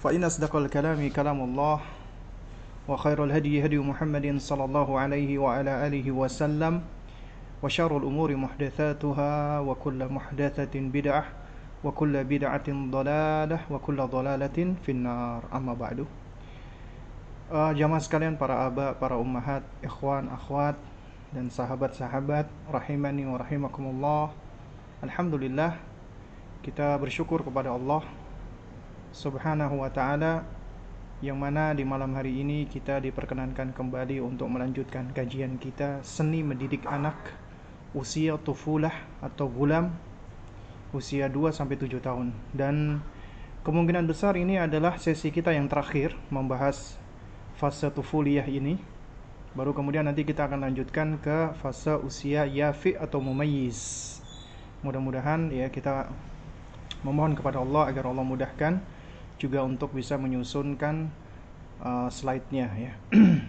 فإن أصدق الكلام كلام الله وخير الهدي هدي محمد صلى الله عليه وعلى آله وسلم وشر الأمور محدثاتها وكل محدثة بدعة وكل بدعة ضلالة وكل ضلالة في النار. أما بعد uh, جماعة sekalian para aba para ummahat ikhwan akhwat dan sahabat sahabat rahimani wa rahimakumullah. Alhamdulillah kita bersyukur kepada Allah Subhanahu wa taala yang mana di malam hari ini kita diperkenankan kembali untuk melanjutkan kajian kita seni mendidik anak usia tufulah atau gulam usia 2 sampai 7 tahun. Dan kemungkinan besar ini adalah sesi kita yang terakhir membahas fase tufuliyah ini. Baru kemudian nanti kita akan lanjutkan ke fase usia yafi atau mumayyiz. Mudah-mudahan ya kita memohon kepada Allah agar Allah mudahkan juga untuk bisa menyusunkan uh, slide-nya ya.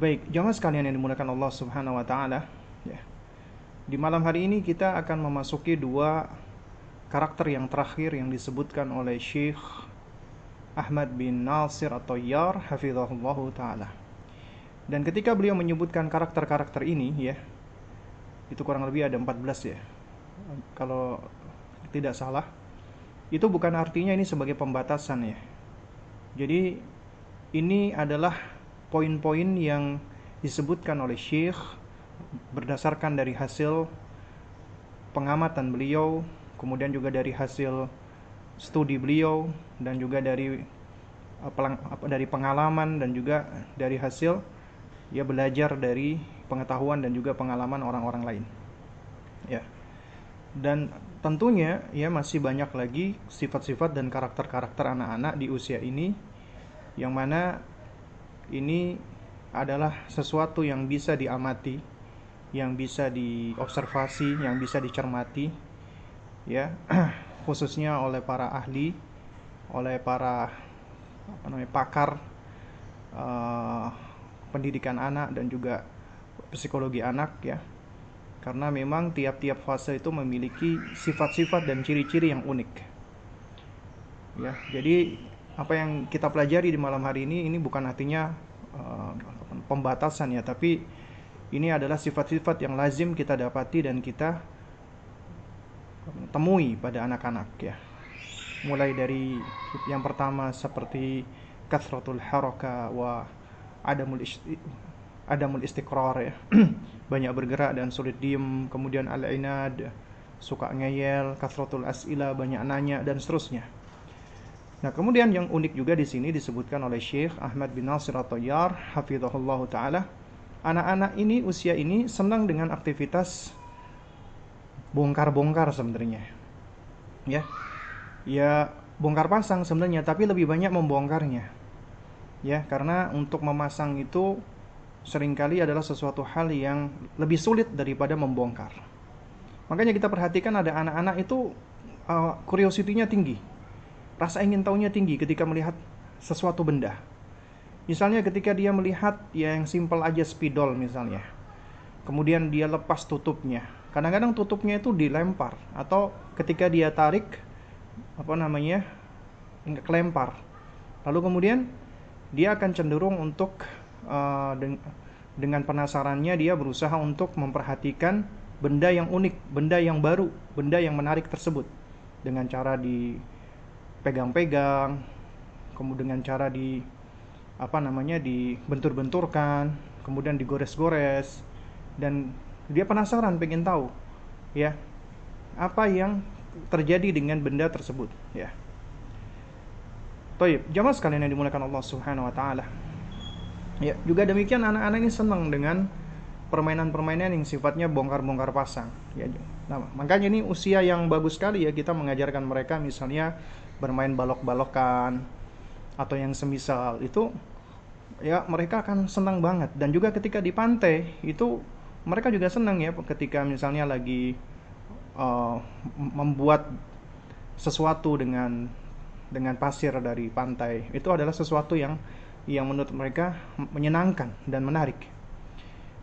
Baik, jamaah sekalian yang dimuliakan Allah Subhanahu wa taala, ya. Di malam hari ini kita akan memasuki dua karakter yang terakhir yang disebutkan oleh Syekh Ahmad bin Nasir atau Yar hafizahullah taala. Dan ketika beliau menyebutkan karakter-karakter ini ya, itu kurang lebih ada 14 ya kalau tidak salah itu bukan artinya ini sebagai pembatasan ya jadi ini adalah poin-poin yang disebutkan oleh Syekh berdasarkan dari hasil pengamatan beliau kemudian juga dari hasil studi beliau dan juga dari dari pengalaman dan juga dari hasil ya belajar dari pengetahuan dan juga pengalaman orang-orang lain. Ya. Dan tentunya ya masih banyak lagi sifat-sifat dan karakter-karakter anak-anak di usia ini yang mana ini adalah sesuatu yang bisa diamati, yang bisa diobservasi, yang bisa dicermati ya, khususnya oleh para ahli, oleh para apa namanya pakar uh, pendidikan anak dan juga psikologi anak ya karena memang tiap-tiap fase itu memiliki sifat-sifat dan ciri-ciri yang unik. Ya jadi apa yang kita pelajari di malam hari ini ini bukan artinya uh, pembatasan ya tapi ini adalah sifat-sifat yang lazim kita dapati dan kita temui pada anak-anak ya. Mulai dari yang pertama seperti kasratul haraka wa adamul adamul istiqrar ya. Banyak bergerak dan sulit diem. Kemudian al-inad suka ngeyel kasratul as'ila banyak nanya dan seterusnya. Nah kemudian yang unik juga di sini disebutkan oleh Syekh Ahmad bin Nasir At-Tayyar hafizahullah taala anak-anak ini usia ini senang dengan aktivitas bongkar-bongkar sebenarnya. Ya. Ya bongkar pasang sebenarnya tapi lebih banyak membongkarnya. Ya karena untuk memasang itu sering kali adalah sesuatu hal yang lebih sulit daripada membongkar. Makanya kita perhatikan ada anak-anak itu uh, curiosity-nya tinggi. Rasa ingin tahunya tinggi ketika melihat sesuatu benda. Misalnya ketika dia melihat ya yang simpel aja spidol misalnya. Kemudian dia lepas tutupnya. Kadang-kadang tutupnya itu dilempar atau ketika dia tarik apa namanya? kelempar. Lalu kemudian dia akan cenderung untuk uh, dengan penasarannya dia berusaha untuk memperhatikan benda yang unik, benda yang baru, benda yang menarik tersebut dengan cara dipegang-pegang, kemudian dengan cara di apa namanya dibentur-benturkan, kemudian digores-gores dan dia penasaran pengen tahu ya apa yang terjadi dengan benda tersebut ya. Toib, jamaah sekalian yang dimuliakan Allah Subhanahu wa taala. Ya, juga demikian anak-anak ini senang dengan permainan-permainan yang sifatnya bongkar-bongkar pasang. Ya, nah, makanya ini usia yang bagus sekali ya kita mengajarkan mereka misalnya bermain balok-balokan atau yang semisal. Itu ya mereka akan senang banget. Dan juga ketika di pantai itu mereka juga senang ya ketika misalnya lagi uh, membuat sesuatu dengan dengan pasir dari pantai. Itu adalah sesuatu yang yang menurut mereka menyenangkan dan menarik.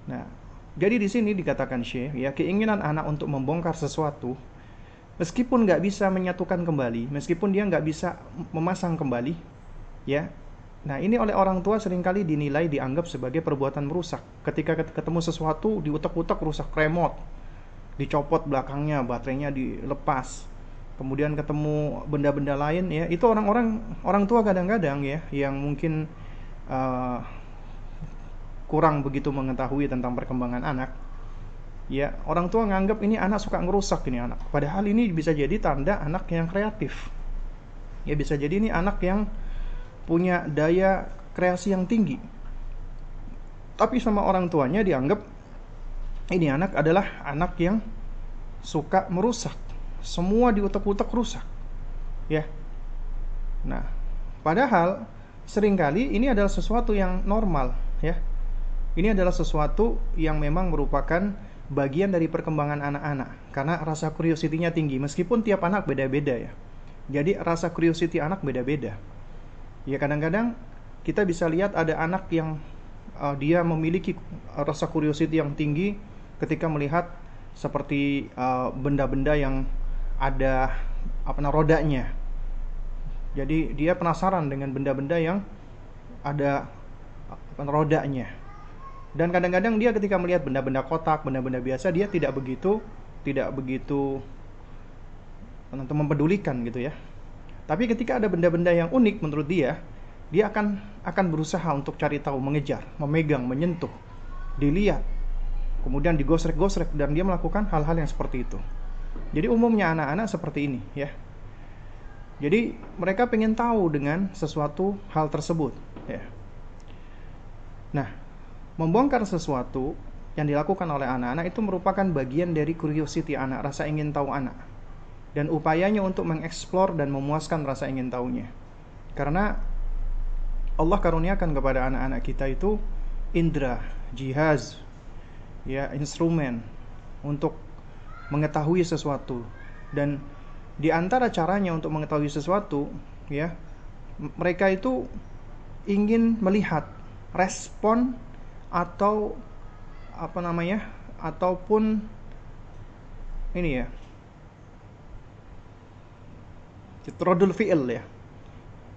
Nah, jadi di sini dikatakan Syekh ya keinginan anak untuk membongkar sesuatu meskipun nggak bisa menyatukan kembali, meskipun dia nggak bisa memasang kembali, ya. Nah ini oleh orang tua sering kali dinilai dianggap sebagai perbuatan merusak. Ketika ketemu sesuatu diutak-utak rusak remote, dicopot belakangnya, baterainya dilepas, kemudian ketemu benda-benda lain ya itu orang-orang orang tua kadang-kadang ya yang mungkin uh, kurang begitu mengetahui tentang perkembangan anak ya orang tua nganggap ini anak suka ngerusak ini anak. Padahal ini bisa jadi tanda anak yang kreatif. Ya bisa jadi ini anak yang punya daya kreasi yang tinggi. Tapi sama orang tuanya dianggap ini anak adalah anak yang suka merusak. Semua diutak-utak rusak. Ya. Nah padahal sering kali ini adalah sesuatu yang normal ya ini adalah sesuatu yang memang merupakan bagian dari perkembangan anak-anak karena rasa curiosity-nya tinggi meskipun tiap anak beda-beda ya. Jadi rasa curiosity anak beda-beda. Ya kadang-kadang kita bisa lihat ada anak yang uh, dia memiliki rasa curiosity yang tinggi ketika melihat seperti uh, benda-benda uh, yang ada apa namanya rodanya. Jadi dia penasaran dengan benda-benda yang ada rodanya dan kadang-kadang dia ketika melihat benda-benda kotak, benda-benda biasa dia tidak begitu tidak begitu untuk mempedulikan gitu ya. Tapi ketika ada benda-benda yang unik menurut dia, dia akan akan berusaha untuk cari tahu, mengejar, memegang, menyentuh, dilihat, kemudian digosrek-gosrek dan dia melakukan hal-hal yang seperti itu. Jadi umumnya anak-anak seperti ini ya. Jadi mereka pengen tahu dengan sesuatu hal tersebut ya. Nah, Membongkar sesuatu yang dilakukan oleh anak-anak itu merupakan bagian dari curiosity anak, rasa ingin tahu anak. Dan upayanya untuk mengeksplor dan memuaskan rasa ingin tahunya. Karena Allah karuniakan kepada anak-anak kita itu indra, jihaz, ya instrumen untuk mengetahui sesuatu dan di antara caranya untuk mengetahui sesuatu ya mereka itu ingin melihat respon atau apa namanya ataupun ini ya rodul fi'il ya.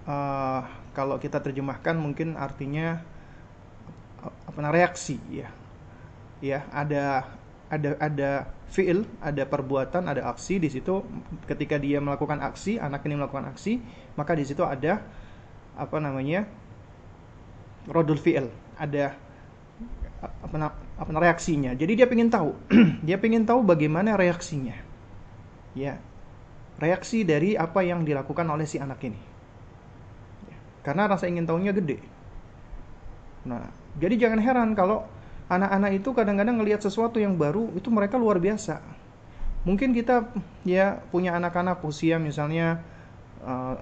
Uh, kalau kita terjemahkan mungkin artinya apa reaksi ya. Ya ada ada ada fi'il ada perbuatan ada aksi di situ ketika dia melakukan aksi anak ini melakukan aksi maka di situ ada apa namanya rodul fi'il ada apa, apa reaksinya. Jadi dia ingin tahu, dia ingin tahu bagaimana reaksinya. Ya, reaksi dari apa yang dilakukan oleh si anak ini. Ya, karena rasa ingin tahunya gede. Nah, jadi jangan heran kalau anak-anak itu kadang-kadang ngelihat sesuatu yang baru itu mereka luar biasa. Mungkin kita ya punya anak-anak usia misalnya uh,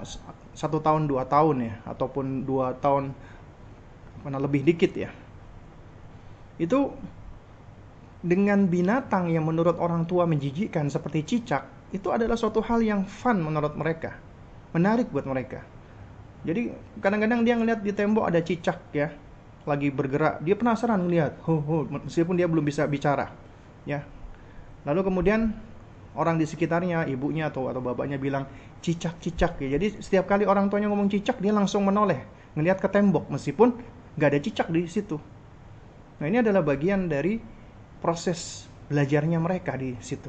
satu tahun dua tahun ya, ataupun dua tahun mana lebih dikit ya. Itu dengan binatang yang menurut orang tua menjijikkan seperti cicak itu adalah suatu hal yang fun menurut mereka menarik buat mereka. Jadi kadang-kadang dia ngelihat di tembok ada cicak ya lagi bergerak dia penasaran ngelihat ho ho meskipun dia belum bisa bicara. Ya. Lalu kemudian orang di sekitarnya ibunya atau atau bapaknya bilang cicak cicak ya jadi setiap kali orang tuanya ngomong cicak dia langsung menoleh ngelihat ke tembok meskipun nggak ada cicak di situ. Nah ini adalah bagian dari proses belajarnya mereka di situ.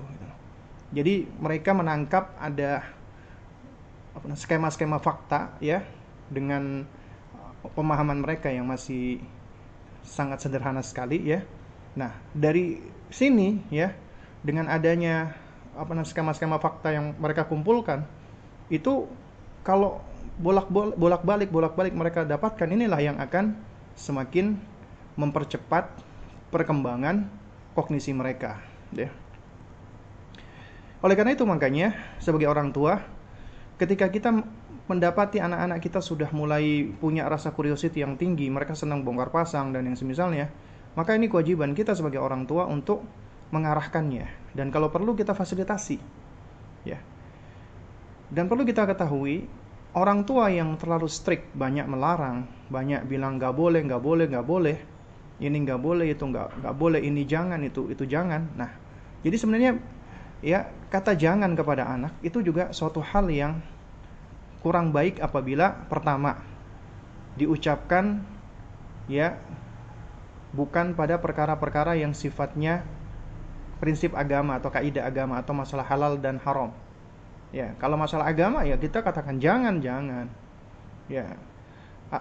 Jadi mereka menangkap ada skema-skema fakta ya dengan pemahaman mereka yang masih sangat sederhana sekali ya. Nah dari sini ya dengan adanya apa skema-skema fakta yang mereka kumpulkan itu kalau bolak bolak balik bolak balik mereka dapatkan inilah yang akan semakin mempercepat perkembangan kognisi mereka ya. Oleh karena itu makanya sebagai orang tua ketika kita mendapati anak-anak kita sudah mulai punya rasa curiosity yang tinggi, mereka senang bongkar pasang dan yang semisalnya, maka ini kewajiban kita sebagai orang tua untuk mengarahkannya dan kalau perlu kita fasilitasi. Ya. Dan perlu kita ketahui orang tua yang terlalu strict, banyak melarang, banyak bilang nggak boleh, nggak boleh, nggak boleh, ini nggak boleh itu nggak nggak boleh ini jangan itu itu jangan nah jadi sebenarnya ya kata jangan kepada anak itu juga suatu hal yang kurang baik apabila pertama diucapkan ya bukan pada perkara-perkara yang sifatnya prinsip agama atau kaidah agama atau masalah halal dan haram. Ya, kalau masalah agama ya kita katakan jangan jangan. Ya.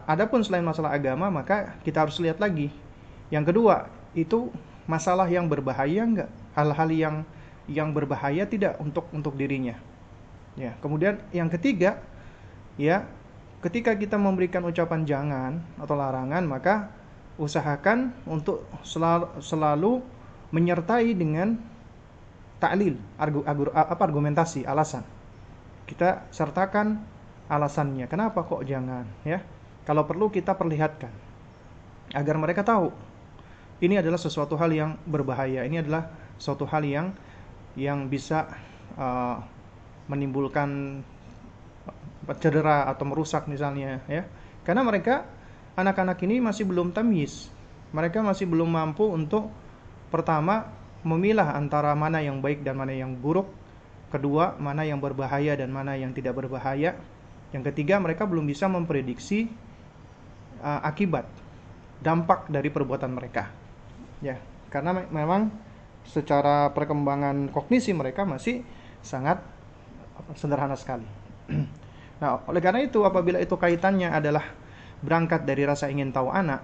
Adapun selain masalah agama maka kita harus lihat lagi. Yang kedua, itu masalah yang berbahaya enggak? Hal-hal yang yang berbahaya tidak untuk untuk dirinya. Ya, kemudian yang ketiga, ya, ketika kita memberikan ucapan jangan atau larangan, maka usahakan untuk selalu, selalu menyertai dengan taklil, argu, argu, apa argumentasi, alasan. Kita sertakan alasannya. Kenapa kok jangan, ya? Kalau perlu kita perlihatkan agar mereka tahu ini adalah sesuatu hal yang berbahaya. Ini adalah suatu hal yang yang bisa uh, menimbulkan cedera atau merusak misalnya ya. Karena mereka anak-anak ini masih belum tamis mereka masih belum mampu untuk pertama memilah antara mana yang baik dan mana yang buruk. Kedua mana yang berbahaya dan mana yang tidak berbahaya. Yang ketiga mereka belum bisa memprediksi uh, akibat dampak dari perbuatan mereka. Ya karena memang secara perkembangan kognisi mereka masih sangat sederhana sekali. nah, oleh karena itu apabila itu kaitannya adalah berangkat dari rasa ingin tahu anak,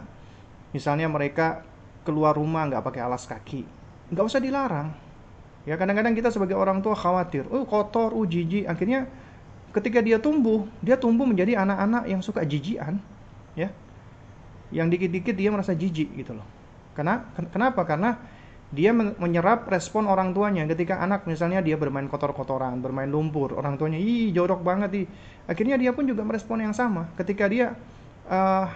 misalnya mereka keluar rumah nggak pakai alas kaki, nggak usah dilarang. Ya kadang-kadang kita sebagai orang tua khawatir, oh kotor, oh jijik. Akhirnya ketika dia tumbuh, dia tumbuh menjadi anak-anak yang suka jijian, ya. Yang dikit-dikit dia merasa jijik gitu loh. Karena kenapa? Karena dia menyerap respon orang tuanya ketika anak misalnya dia bermain kotor-kotoran, bermain lumpur, orang tuanya ih jorok banget ih. Akhirnya dia pun juga merespon yang sama. Ketika dia uh,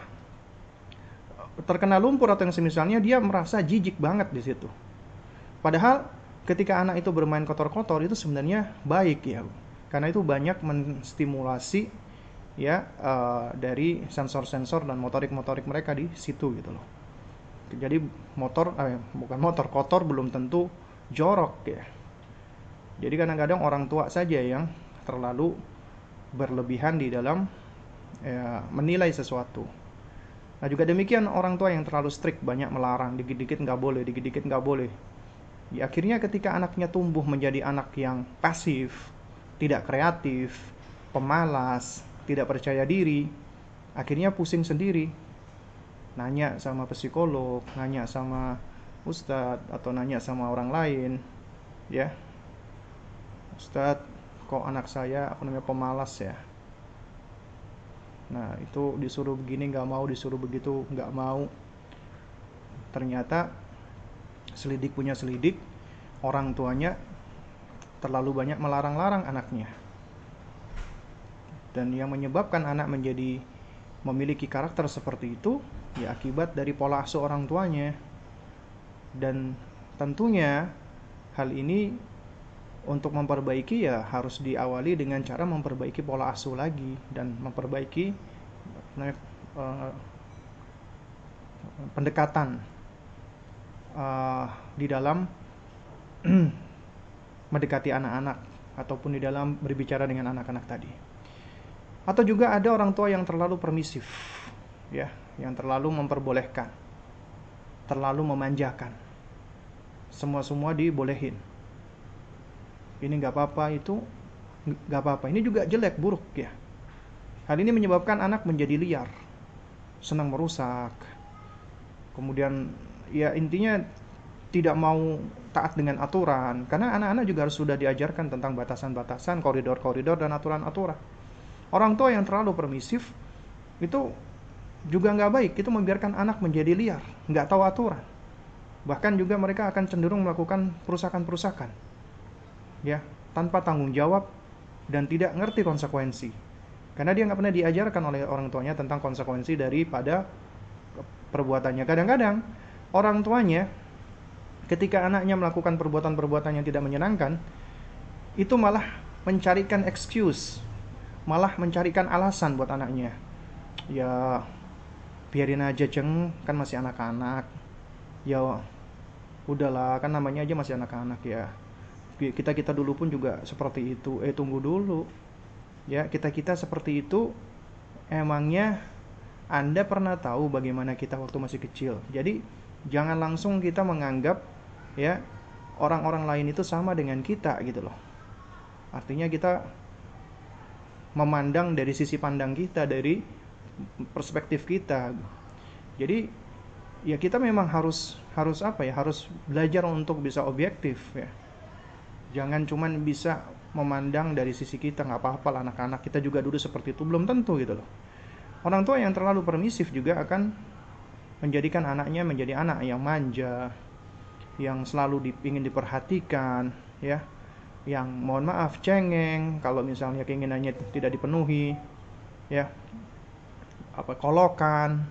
terkena lumpur atau yang semisalnya dia merasa jijik banget di situ. Padahal ketika anak itu bermain kotor-kotor itu sebenarnya baik ya. Karena itu banyak menstimulasi ya uh, dari sensor-sensor dan motorik-motorik mereka di situ gitu loh jadi motor eh, bukan motor kotor belum tentu jorok ya. Jadi kadang-kadang orang tua saja yang terlalu berlebihan di dalam ya, menilai sesuatu. Nah juga demikian orang tua yang terlalu strict banyak melarang dikit-dikit nggak boleh dikit-dikit nggak boleh. Ya, akhirnya ketika anaknya tumbuh menjadi anak yang pasif tidak kreatif pemalas tidak percaya diri akhirnya pusing sendiri nanya sama psikolog, nanya sama ustadz atau nanya sama orang lain, ya. Ustadz, kok anak saya apa namanya pemalas ya? Nah itu disuruh begini nggak mau, disuruh begitu nggak mau. Ternyata selidik punya selidik, orang tuanya terlalu banyak melarang-larang anaknya. Dan yang menyebabkan anak menjadi memiliki karakter seperti itu ya akibat dari pola asuh orang tuanya dan tentunya hal ini untuk memperbaiki ya harus diawali dengan cara memperbaiki pola asuh lagi dan memperbaiki uh, pendekatan uh, di dalam mendekati anak-anak ataupun di dalam berbicara dengan anak-anak tadi. Atau juga ada orang tua yang terlalu permisif, ya, yang terlalu memperbolehkan, terlalu memanjakan. Semua-semua dibolehin. Ini nggak apa-apa, itu nggak apa-apa. Ini juga jelek, buruk ya. Hal ini menyebabkan anak menjadi liar, senang merusak. Kemudian ya intinya tidak mau taat dengan aturan karena anak-anak juga harus sudah diajarkan tentang batasan-batasan, koridor-koridor dan aturan-aturan. Orang tua yang terlalu permisif itu juga nggak baik. Itu membiarkan anak menjadi liar nggak tahu aturan. Bahkan juga mereka akan cenderung melakukan perusakan-perusakan ya tanpa tanggung jawab dan tidak ngerti konsekuensi. Karena dia nggak pernah diajarkan oleh orang tuanya tentang konsekuensi daripada perbuatannya. Kadang-kadang orang tuanya ketika anaknya melakukan perbuatan-perbuatan yang tidak menyenangkan itu malah mencarikan excuse malah mencarikan alasan buat anaknya. Ya biarin aja ceng kan masih anak-anak. Ya udahlah. Kan namanya aja masih anak-anak ya. Kita kita dulu pun juga seperti itu. Eh tunggu dulu. Ya kita kita seperti itu emangnya anda pernah tahu bagaimana kita waktu masih kecil? Jadi jangan langsung kita menganggap ya orang-orang lain itu sama dengan kita gitu loh. Artinya kita memandang dari sisi pandang kita dari perspektif kita. Jadi ya kita memang harus harus apa ya harus belajar untuk bisa objektif ya. Jangan cuman bisa memandang dari sisi kita nggak apa-apa lah anak-anak kita juga dulu seperti itu belum tentu gitu loh. Orang tua yang terlalu permisif juga akan menjadikan anaknya menjadi anak yang manja yang selalu ingin diperhatikan ya yang mohon maaf cengeng kalau misalnya keinginannya tidak dipenuhi ya apa kolokan.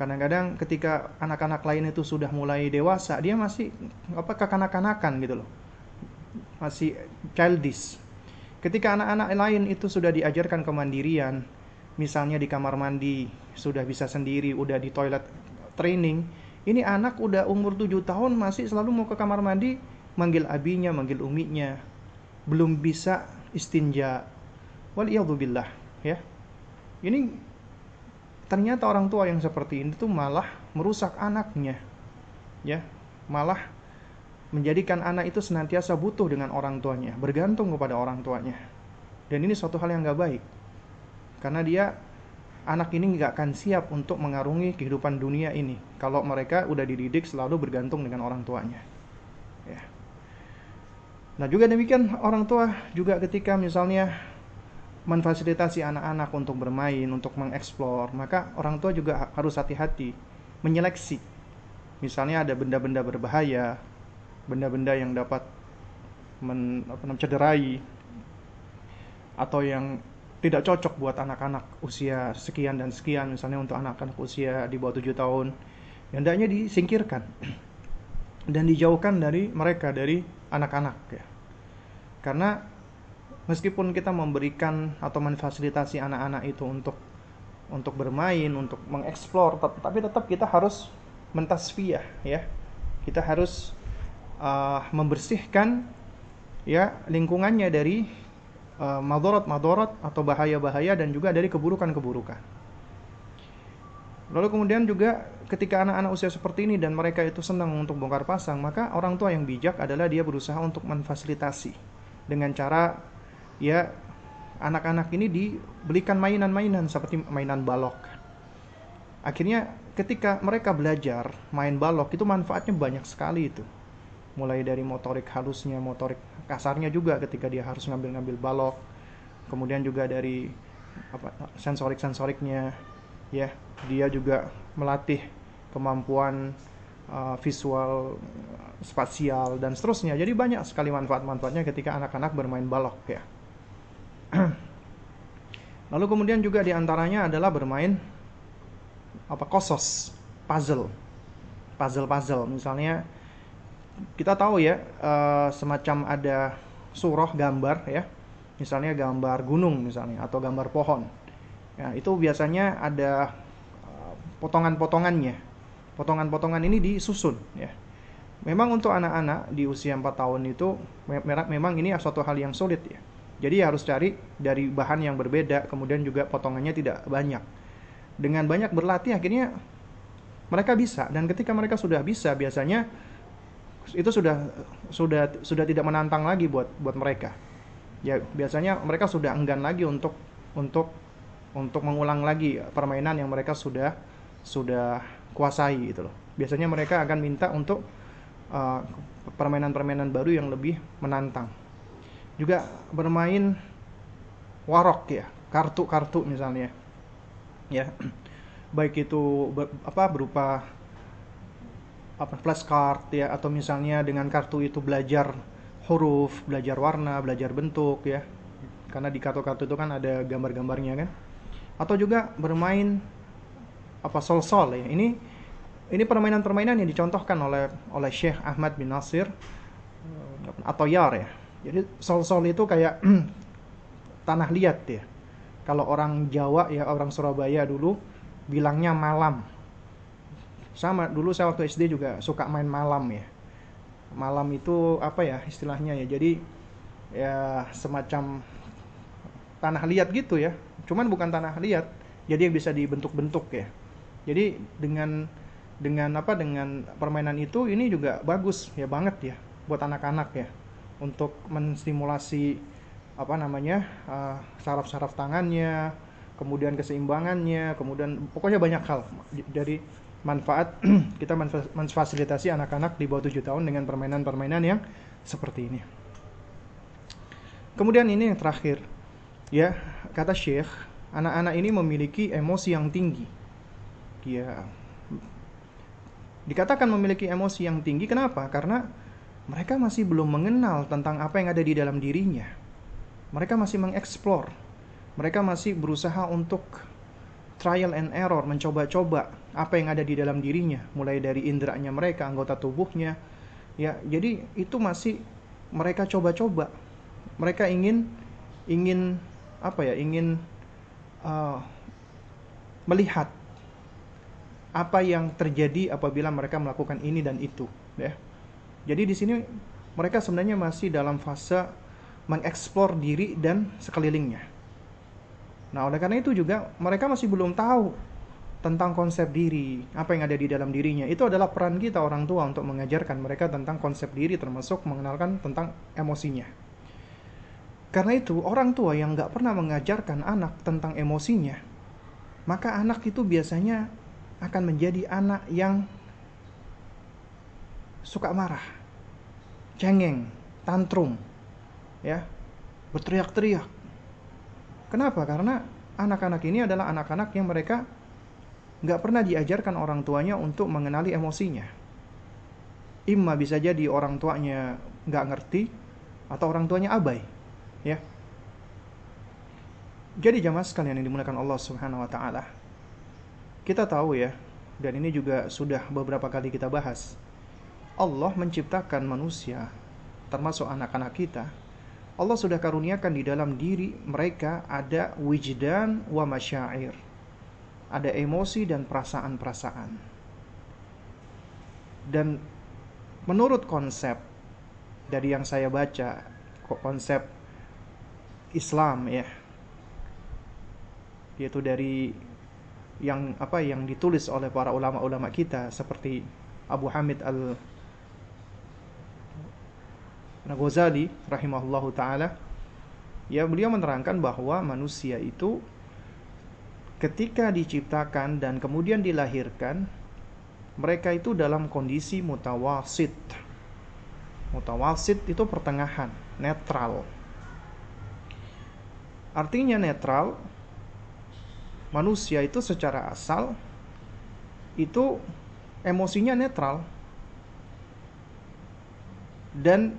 Kadang-kadang ketika anak-anak lain itu sudah mulai dewasa dia masih apa kekanak-kanakan gitu loh. Masih childish. Ketika anak-anak lain itu sudah diajarkan kemandirian misalnya di kamar mandi sudah bisa sendiri udah di toilet training ini anak udah umur 7 tahun masih selalu mau ke kamar mandi manggil abinya manggil uminya. Belum bisa istinja. Wal ya. Ini ternyata orang tua yang seperti ini tuh malah merusak anaknya ya. Malah menjadikan anak itu senantiasa butuh dengan orang tuanya bergantung kepada orang tuanya. Dan ini suatu hal yang gak baik. Karena dia anak ini nggak akan siap untuk mengarungi kehidupan dunia ini. Kalau mereka udah dididik selalu bergantung dengan orang tuanya ya. Nah juga demikian orang tua juga ketika misalnya memfasilitasi anak-anak untuk bermain, untuk mengeksplor, maka orang tua juga harus hati-hati menyeleksi. Misalnya ada benda-benda berbahaya, benda-benda yang dapat men, apa, mencederai atau yang tidak cocok buat anak-anak usia sekian dan sekian misalnya untuk anak-anak usia di bawah 7 tahun hendaknya disingkirkan dan dijauhkan dari mereka dari anak-anak ya karena meskipun kita memberikan atau memfasilitasi anak-anak itu untuk untuk bermain, untuk mengeksplor, tapi tetap kita harus mentasfiyah ya. Kita harus uh, membersihkan ya lingkungannya dari uh, madorot-madorot atau bahaya-bahaya dan juga dari keburukan-keburukan. Lalu kemudian juga ketika anak-anak usia seperti ini dan mereka itu senang untuk bongkar pasang, maka orang tua yang bijak adalah dia berusaha untuk memfasilitasi dengan cara ya anak-anak ini dibelikan mainan-mainan seperti mainan balok. Akhirnya ketika mereka belajar main balok itu manfaatnya banyak sekali itu. Mulai dari motorik halusnya, motorik kasarnya juga ketika dia harus ngambil-ngambil balok. Kemudian juga dari apa sensorik-sensoriknya ya, dia juga melatih kemampuan uh, visual, spasial dan seterusnya. Jadi banyak sekali manfaat-manfaatnya ketika anak-anak bermain balok ya. Lalu kemudian juga di antaranya adalah bermain apa kosos, puzzle, puzzle-puzzle. Misalnya kita tahu ya uh, semacam ada surah gambar ya, misalnya gambar gunung misalnya atau gambar pohon. Ya, itu biasanya ada uh, potongan-potongannya. Potongan-potongan ini disusun ya. Memang untuk anak-anak di usia 4 tahun itu memang ini suatu hal yang sulit ya jadi harus cari dari bahan yang berbeda, kemudian juga potongannya tidak banyak. Dengan banyak berlatih akhirnya mereka bisa dan ketika mereka sudah bisa biasanya itu sudah sudah sudah tidak menantang lagi buat buat mereka. Ya biasanya mereka sudah enggan lagi untuk untuk untuk mengulang lagi permainan yang mereka sudah sudah kuasai gitu loh. Biasanya mereka akan minta untuk uh, permainan-permainan baru yang lebih menantang juga bermain warok ya kartu-kartu misalnya. Ya baik itu ber, apa berupa apa flashcard ya atau misalnya dengan kartu itu belajar huruf belajar warna belajar bentuk ya. Karena di kartu-kartu itu kan ada gambar-gambarnya kan. Atau juga bermain apa sol-sol ya. Ini ini permainan-permainan yang dicontohkan oleh oleh Syekh Ahmad bin Nasir atau Yar ya jadi sol-sol itu kayak tanah liat ya. Kalau orang Jawa ya orang Surabaya dulu bilangnya malam. Sama dulu saya waktu SD juga suka main malam ya. malam itu apa ya istilahnya ya jadi ya semacam tanah liat gitu ya cuman bukan tanah liat jadi yang bisa dibentuk-bentuk ya jadi dengan dengan apa dengan permainan itu ini juga bagus ya banget ya buat anak-anak ya untuk menstimulasi apa namanya uh, saraf-saraf tangannya kemudian keseimbangannya kemudian pokoknya banyak hal. Dari manfaat kita memfasilitasi anak-anak di bawah 7 tahun dengan permainan-permainan yang seperti ini. Kemudian ini yang terakhir ya kata Syekh anak-anak ini memiliki emosi yang tinggi. Ya dikatakan memiliki emosi yang tinggi kenapa? Karena mereka masih belum mengenal tentang apa yang ada di dalam dirinya. Mereka masih mengeksplor. Mereka masih berusaha untuk trial and error, mencoba-coba apa yang ada di dalam dirinya, mulai dari inderanya mereka, anggota tubuhnya. Ya, jadi itu masih mereka coba-coba. Mereka ingin ingin apa ya? Ingin uh, melihat apa yang terjadi apabila mereka melakukan ini dan itu, ya. Jadi di sini mereka sebenarnya masih dalam fase mengeksplor diri dan sekelilingnya. Nah, oleh karena itu juga mereka masih belum tahu tentang konsep diri, apa yang ada di dalam dirinya. Itu adalah peran kita orang tua untuk mengajarkan mereka tentang konsep diri termasuk mengenalkan tentang emosinya. Karena itu, orang tua yang nggak pernah mengajarkan anak tentang emosinya, maka anak itu biasanya akan menjadi anak yang suka marah, cengeng, tantrum, ya, berteriak-teriak. Kenapa? Karena anak-anak ini adalah anak-anak yang mereka nggak pernah diajarkan orang tuanya untuk mengenali emosinya. Imma bisa jadi orang tuanya nggak ngerti atau orang tuanya abai, ya. Jadi jamaah sekalian yang dimuliakan Allah Subhanahu wa taala. Kita tahu ya, dan ini juga sudah beberapa kali kita bahas Allah menciptakan manusia, termasuk anak-anak kita, Allah sudah karuniakan di dalam diri mereka ada wijdan wa masyair. Ada emosi dan perasaan-perasaan. Dan menurut konsep dari yang saya baca, konsep Islam ya, yaitu dari yang apa yang ditulis oleh para ulama-ulama kita seperti Abu Hamid al Ghazali rahimahullahu taala ya beliau menerangkan bahwa manusia itu ketika diciptakan dan kemudian dilahirkan mereka itu dalam kondisi mutawasit. Mutawasit itu pertengahan netral. Artinya netral manusia itu secara asal itu emosinya netral. Dan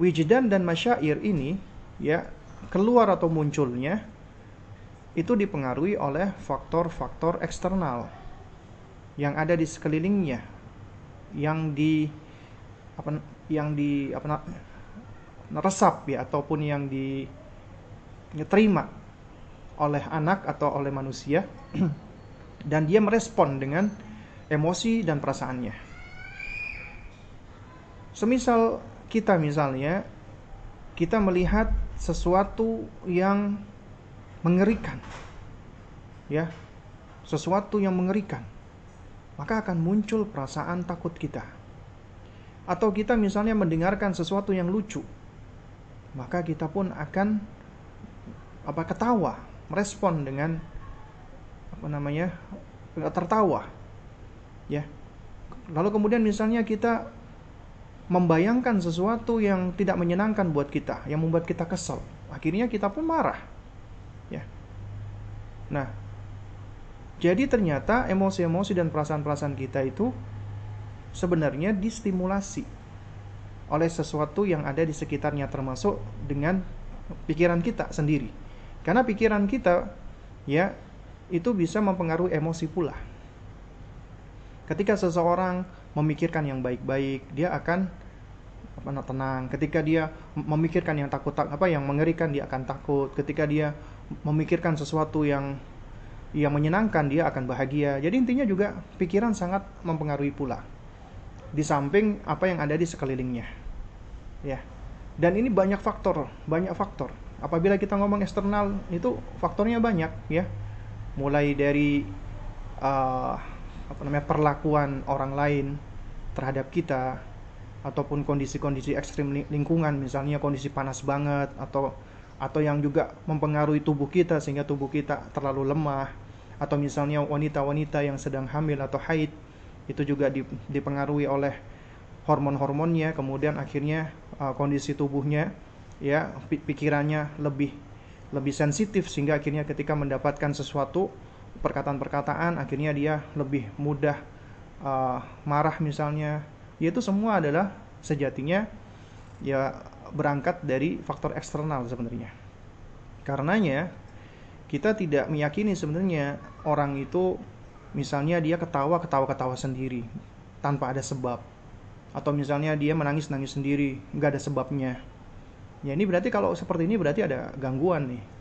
wijdan dan masyair ini ya keluar atau munculnya itu dipengaruhi oleh faktor-faktor eksternal yang ada di sekelilingnya yang di apa yang di apa resap ya ataupun yang diterima oleh anak atau oleh manusia dan dia merespon dengan emosi dan perasaannya. Semisal kita misalnya kita melihat sesuatu yang mengerikan ya sesuatu yang mengerikan maka akan muncul perasaan takut kita. Atau kita misalnya mendengarkan sesuatu yang lucu maka kita pun akan apa ketawa merespon dengan apa namanya tertawa ya. Lalu kemudian misalnya kita membayangkan sesuatu yang tidak menyenangkan buat kita, yang membuat kita kesal. Akhirnya kita pun marah. Ya. Nah, jadi ternyata emosi-emosi dan perasaan-perasaan kita itu sebenarnya distimulasi oleh sesuatu yang ada di sekitarnya termasuk dengan pikiran kita sendiri. Karena pikiran kita ya itu bisa mempengaruhi emosi pula. Ketika seseorang memikirkan yang baik-baik, dia akan apa tenang. Ketika dia memikirkan yang takut apa yang mengerikan, dia akan takut. Ketika dia memikirkan sesuatu yang yang menyenangkan, dia akan bahagia. Jadi intinya juga pikiran sangat mempengaruhi pula. di samping apa yang ada di sekelilingnya. Ya. Dan ini banyak faktor, banyak faktor. Apabila kita ngomong eksternal itu faktornya banyak ya. Mulai dari uh, apa namanya perlakuan orang lain terhadap kita ataupun kondisi-kondisi ekstrim lingkungan misalnya kondisi panas banget atau atau yang juga mempengaruhi tubuh kita sehingga tubuh kita terlalu lemah atau misalnya wanita-wanita yang sedang hamil atau haid itu juga dipengaruhi oleh hormon-hormonnya kemudian akhirnya uh, kondisi tubuhnya ya pikirannya lebih lebih sensitif sehingga akhirnya ketika mendapatkan sesuatu perkataan-perkataan akhirnya dia lebih mudah uh, marah misalnya. Ya itu semua adalah sejatinya ya berangkat dari faktor eksternal sebenarnya. Karenanya kita tidak meyakini sebenarnya orang itu misalnya dia ketawa ketawa ketawa sendiri tanpa ada sebab. Atau misalnya dia menangis nangis sendiri nggak ada sebabnya. Ya ini berarti kalau seperti ini berarti ada gangguan nih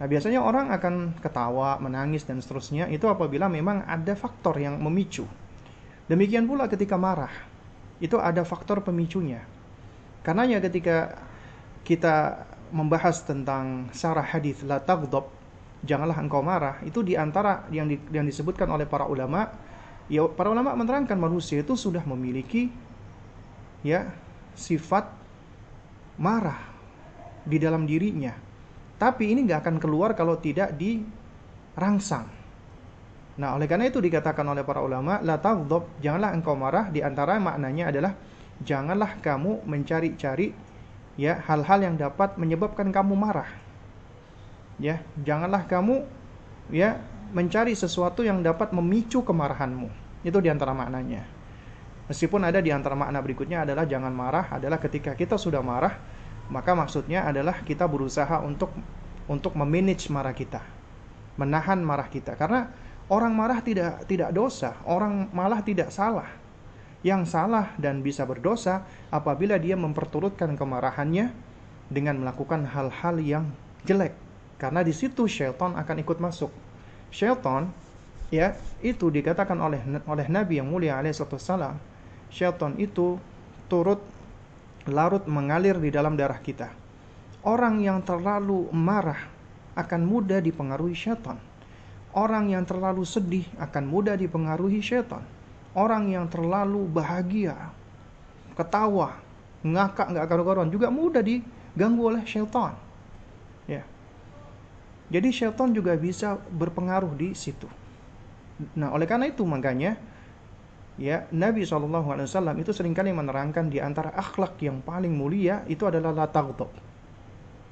nah biasanya orang akan ketawa menangis dan seterusnya itu apabila memang ada faktor yang memicu. Demikian pula ketika marah itu ada faktor pemicunya. Karenanya ketika kita membahas tentang syarah hadis la taghdab janganlah engkau marah itu di antara yang di, yang disebutkan oleh para ulama ya para ulama menerangkan manusia itu sudah memiliki ya sifat marah di dalam dirinya tapi ini nggak akan keluar kalau tidak dirangsang. Nah oleh karena itu dikatakan oleh para ulama la taghdab janganlah engkau marah di antara maknanya adalah janganlah kamu mencari-cari ya hal-hal yang dapat menyebabkan kamu marah. Ya janganlah kamu ya mencari sesuatu yang dapat memicu kemarahanmu. Itu di antara maknanya. Meskipun ada di antara makna berikutnya adalah jangan marah adalah ketika kita sudah marah maka maksudnya adalah kita berusaha untuk untuk memanage marah kita menahan marah kita karena orang marah tidak tidak dosa orang malah tidak salah yang salah dan bisa berdosa apabila dia memperturutkan kemarahannya dengan melakukan hal-hal yang jelek karena di situ syaitan akan ikut masuk. Syaitan ya itu dikatakan oleh oleh Nabi yang mulia alaihissalam. Syaitan itu turut larut mengalir di dalam darah kita. Orang yang terlalu marah akan mudah dipengaruhi syaitan. Orang yang terlalu sedih akan mudah dipengaruhi syaitan. Orang yang terlalu bahagia, ketawa, ngakak nggak karu-karuan juga mudah diganggu oleh syaitan. Ya, jadi syaitan juga bisa berpengaruh di situ. Nah, oleh karena itu makanya ya Nabi SAW itu sering kali menerangkan di antara akhlak yang paling mulia itu adalah la.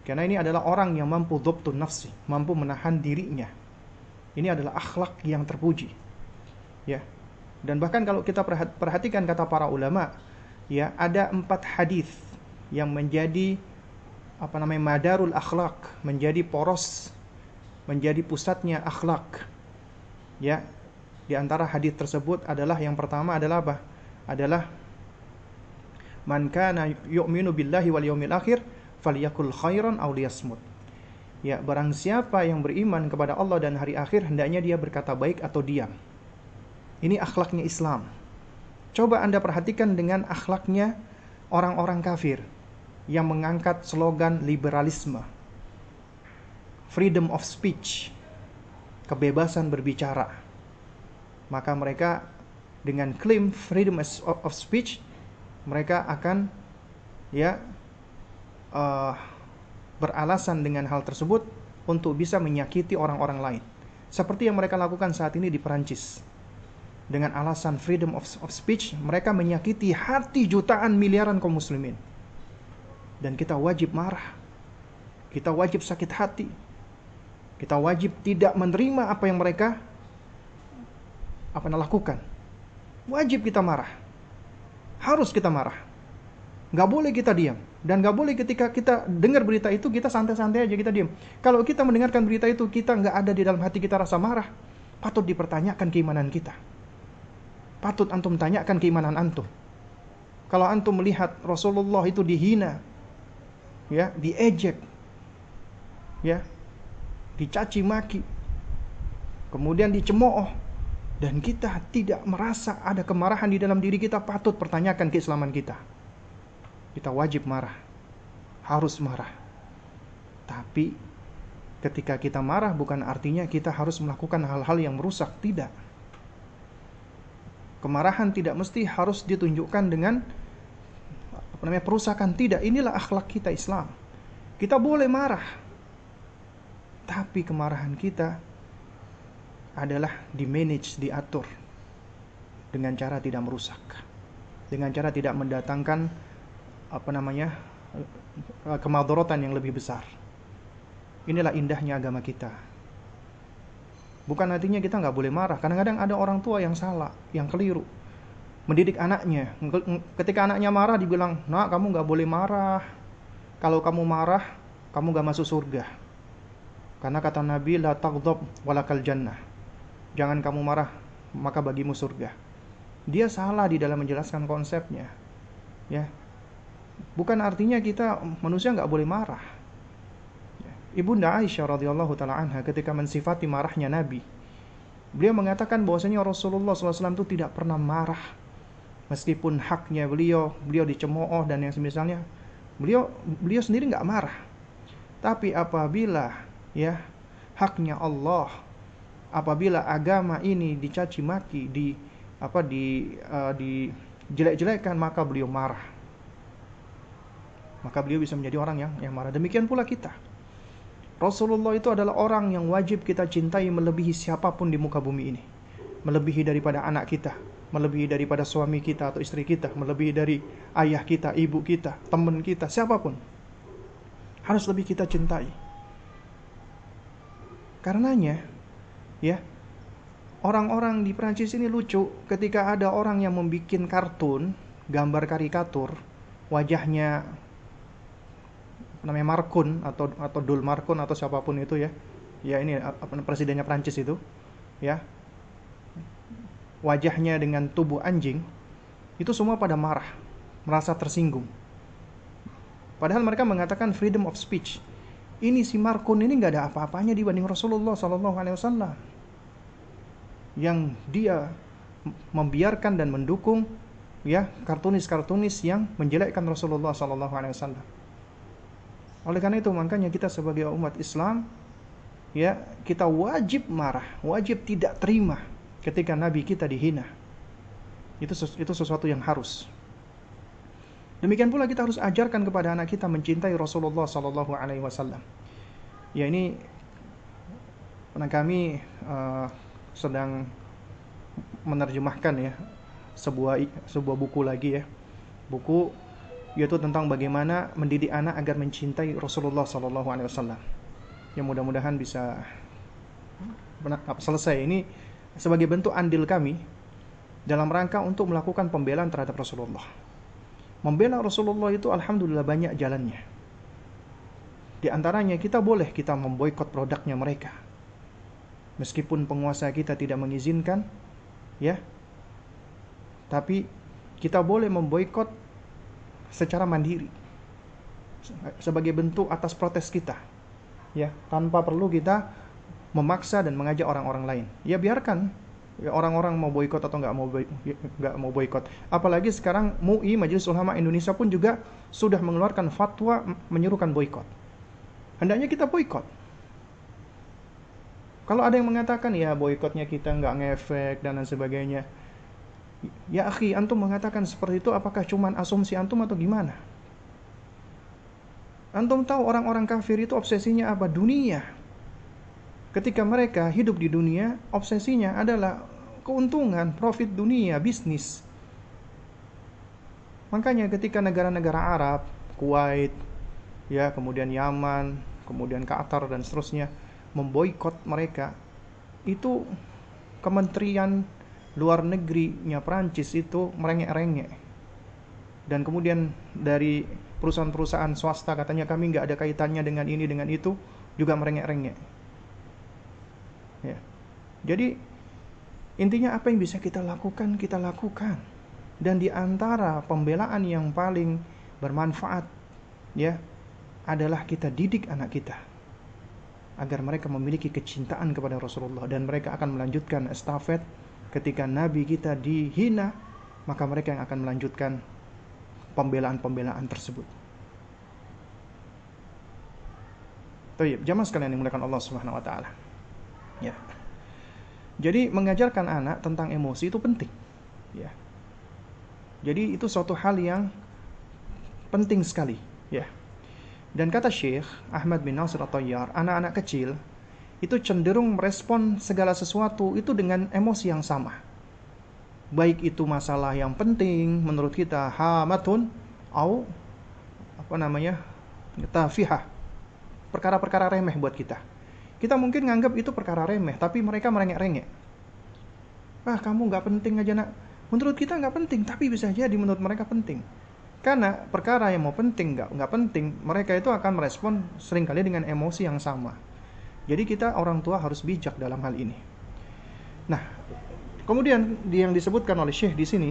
Karena ini adalah orang yang mampu dhabtun nafsi, mampu menahan dirinya. Ini adalah akhlak yang terpuji. Ya. Dan bahkan kalau kita perhatikan kata para ulama, ya ada empat hadis yang menjadi apa namanya madarul akhlak, menjadi poros menjadi pusatnya akhlak. Ya, di antara hadis tersebut adalah yang pertama adalah apa? Adalah man kana yu'minu billahi wal yawmil akhir falyakul khairan aw liyasmut. Ya, barang siapa yang beriman kepada Allah dan hari akhir hendaknya dia berkata baik atau diam. Ini akhlaknya Islam. Coba Anda perhatikan dengan akhlaknya orang-orang kafir yang mengangkat slogan liberalisme freedom of speech, kebebasan berbicara. Maka mereka dengan klaim freedom of speech, mereka akan ya uh, beralasan dengan hal tersebut untuk bisa menyakiti orang-orang lain. Seperti yang mereka lakukan saat ini di Perancis. Dengan alasan freedom of, of speech, mereka menyakiti hati jutaan miliaran kaum muslimin. Dan kita wajib marah. Kita wajib sakit hati kita wajib tidak menerima apa yang mereka apa yang lakukan. Wajib kita marah. Harus kita marah. Gak boleh kita diam. Dan gak boleh ketika kita dengar berita itu kita santai-santai aja kita diam. Kalau kita mendengarkan berita itu kita nggak ada di dalam hati kita rasa marah, patut dipertanyakan keimanan kita. Patut antum tanyakan keimanan antum. Kalau antum melihat Rasulullah itu dihina, ya, diejek, ya, dicaci maki, kemudian dicemooh, dan kita tidak merasa ada kemarahan di dalam diri kita patut pertanyakan keislaman kita. Kita wajib marah. Harus marah. Tapi ketika kita marah bukan artinya kita harus melakukan hal-hal yang merusak, tidak. Kemarahan tidak mesti harus ditunjukkan dengan apa namanya perusakan, tidak. Inilah akhlak kita Islam. Kita boleh marah. Tapi kemarahan kita adalah di manage, diatur dengan cara tidak merusak, dengan cara tidak mendatangkan apa namanya eh, kemadorotan yang lebih besar. Inilah indahnya agama kita. Bukan artinya kita nggak boleh marah. Kadang-kadang ada orang tua yang salah, yang keliru. Mendidik anaknya. Ketika anaknya marah dibilang, nak kamu nggak boleh marah. Kalau kamu marah, kamu nggak masuk surga. Karena kata Nabi, la taghdab walakal jannah jangan kamu marah, maka bagimu surga. Dia salah di dalam menjelaskan konsepnya. Ya. Bukan artinya kita manusia nggak boleh marah. Ya. Ibunda Aisyah radhiyallahu taala anha ketika mensifati marahnya Nabi, beliau mengatakan bahwasanya Rasulullah SAW itu tidak pernah marah meskipun haknya beliau beliau dicemooh dan yang semisalnya beliau beliau sendiri nggak marah tapi apabila ya haknya Allah apabila agama ini dicaci maki di apa di uh, di jelek-jelekkan maka beliau marah. Maka beliau bisa menjadi orang yang yang marah. Demikian pula kita. Rasulullah itu adalah orang yang wajib kita cintai melebihi siapa pun di muka bumi ini. Melebihi daripada anak kita melebihi daripada suami kita atau istri kita melebihi dari ayah kita ibu kita teman kita siapa pun. Harus lebih kita cintai. Karenanya ya. Orang-orang di Prancis ini lucu. Ketika ada orang yang membuat kartun gambar karikatur wajahnya namanya Markun atau atau Dul Markun atau siapa pun itu ya. Ya ini presidennya Prancis itu. Ya. Wajahnya dengan tubuh anjing itu semua pada marah merasa tersinggung. Padahal mereka mengatakan freedom of speech ini si Markun ini nggak ada apa-apanya dibanding Rasulullah Sallallahu Alaihi Wasallam yang dia membiarkan dan mendukung ya kartunis-kartunis yang menjelekkan Rasulullah Sallallahu Alaihi Wasallam. Oleh karena itu makanya kita sebagai umat Islam ya kita wajib marah, wajib tidak terima ketika Nabi kita dihina. Itu itu sesuatu yang harus. Demikian pula kita harus ajarkan kepada anak kita mencintai Rasulullah Sallallahu Alaihi Wasallam. Ya ini karena kami uh, sedang menerjemahkan ya sebuah sebuah buku lagi ya buku yaitu tentang bagaimana mendidik anak agar mencintai Rasulullah Sallallahu Alaihi Wasallam. Yang mudah-mudahan bisa selesai ini sebagai bentuk andil kami dalam rangka untuk melakukan pembelaan terhadap Rasulullah Membela Rasulullah itu alhamdulillah banyak jalannya. Di antaranya kita boleh kita memboikot produknya mereka. Meskipun penguasa kita tidak mengizinkan, ya. Tapi kita boleh memboikot secara mandiri. Sebagai bentuk atas protes kita. Ya, tanpa perlu kita memaksa dan mengajak orang-orang lain. Ya biarkan orang-orang mau boykot atau nggak mau nggak mau boykot. Apalagi sekarang MUI Majelis Ulama Indonesia pun juga sudah mengeluarkan fatwa menyerukan boykot. Hendaknya kita boykot. Kalau ada yang mengatakan ya boykotnya kita nggak ngefek dan lain sebagainya, ya akhi antum mengatakan seperti itu apakah cuman asumsi antum atau gimana? Antum tahu orang-orang kafir itu obsesinya apa? Dunia ketika mereka hidup di dunia, obsesinya adalah keuntungan, profit dunia, bisnis. Makanya ketika negara-negara Arab, Kuwait, ya, kemudian Yaman, kemudian Qatar dan seterusnya memboikot mereka, itu Kementerian Luar Negerinya Prancis itu merengek-rengek. Dan kemudian dari perusahaan-perusahaan swasta katanya kami nggak ada kaitannya dengan ini dengan itu juga merengek-rengek Ya. Jadi intinya apa yang bisa kita lakukan kita lakukan dan di antara pembelaan yang paling bermanfaat ya adalah kita didik anak kita agar mereka memiliki kecintaan kepada Rasulullah dan mereka akan melanjutkan estafet ketika nabi kita dihina, maka mereka yang akan melanjutkan pembelaan-pembelaan tersebut. Tayyib, jamaah sekalian yang dimuliakan Allah Subhanahu wa taala. Ya. Jadi mengajarkan anak tentang emosi itu penting. Ya. Jadi itu suatu hal yang penting sekali, ya. Dan kata Syekh Ahmad bin Nasir At-Tayyar, anak-anak kecil itu cenderung merespon segala sesuatu itu dengan emosi yang sama. Baik itu masalah yang penting menurut kita hamatun au apa namanya? tafihah. Perkara-perkara remeh buat kita. Kita mungkin nganggap itu perkara remeh, tapi mereka merengek-rengek. Ah, kamu nggak penting aja nak. Menurut kita nggak penting tapi bisa jadi menurut mereka penting. Karena perkara yang mau penting nggak nggak penting mereka itu akan merespon sering kali dengan emosi yang sama. Jadi kita orang tua harus bijak dalam hal ini. Nah kemudian yang disebutkan oleh Syekh di sini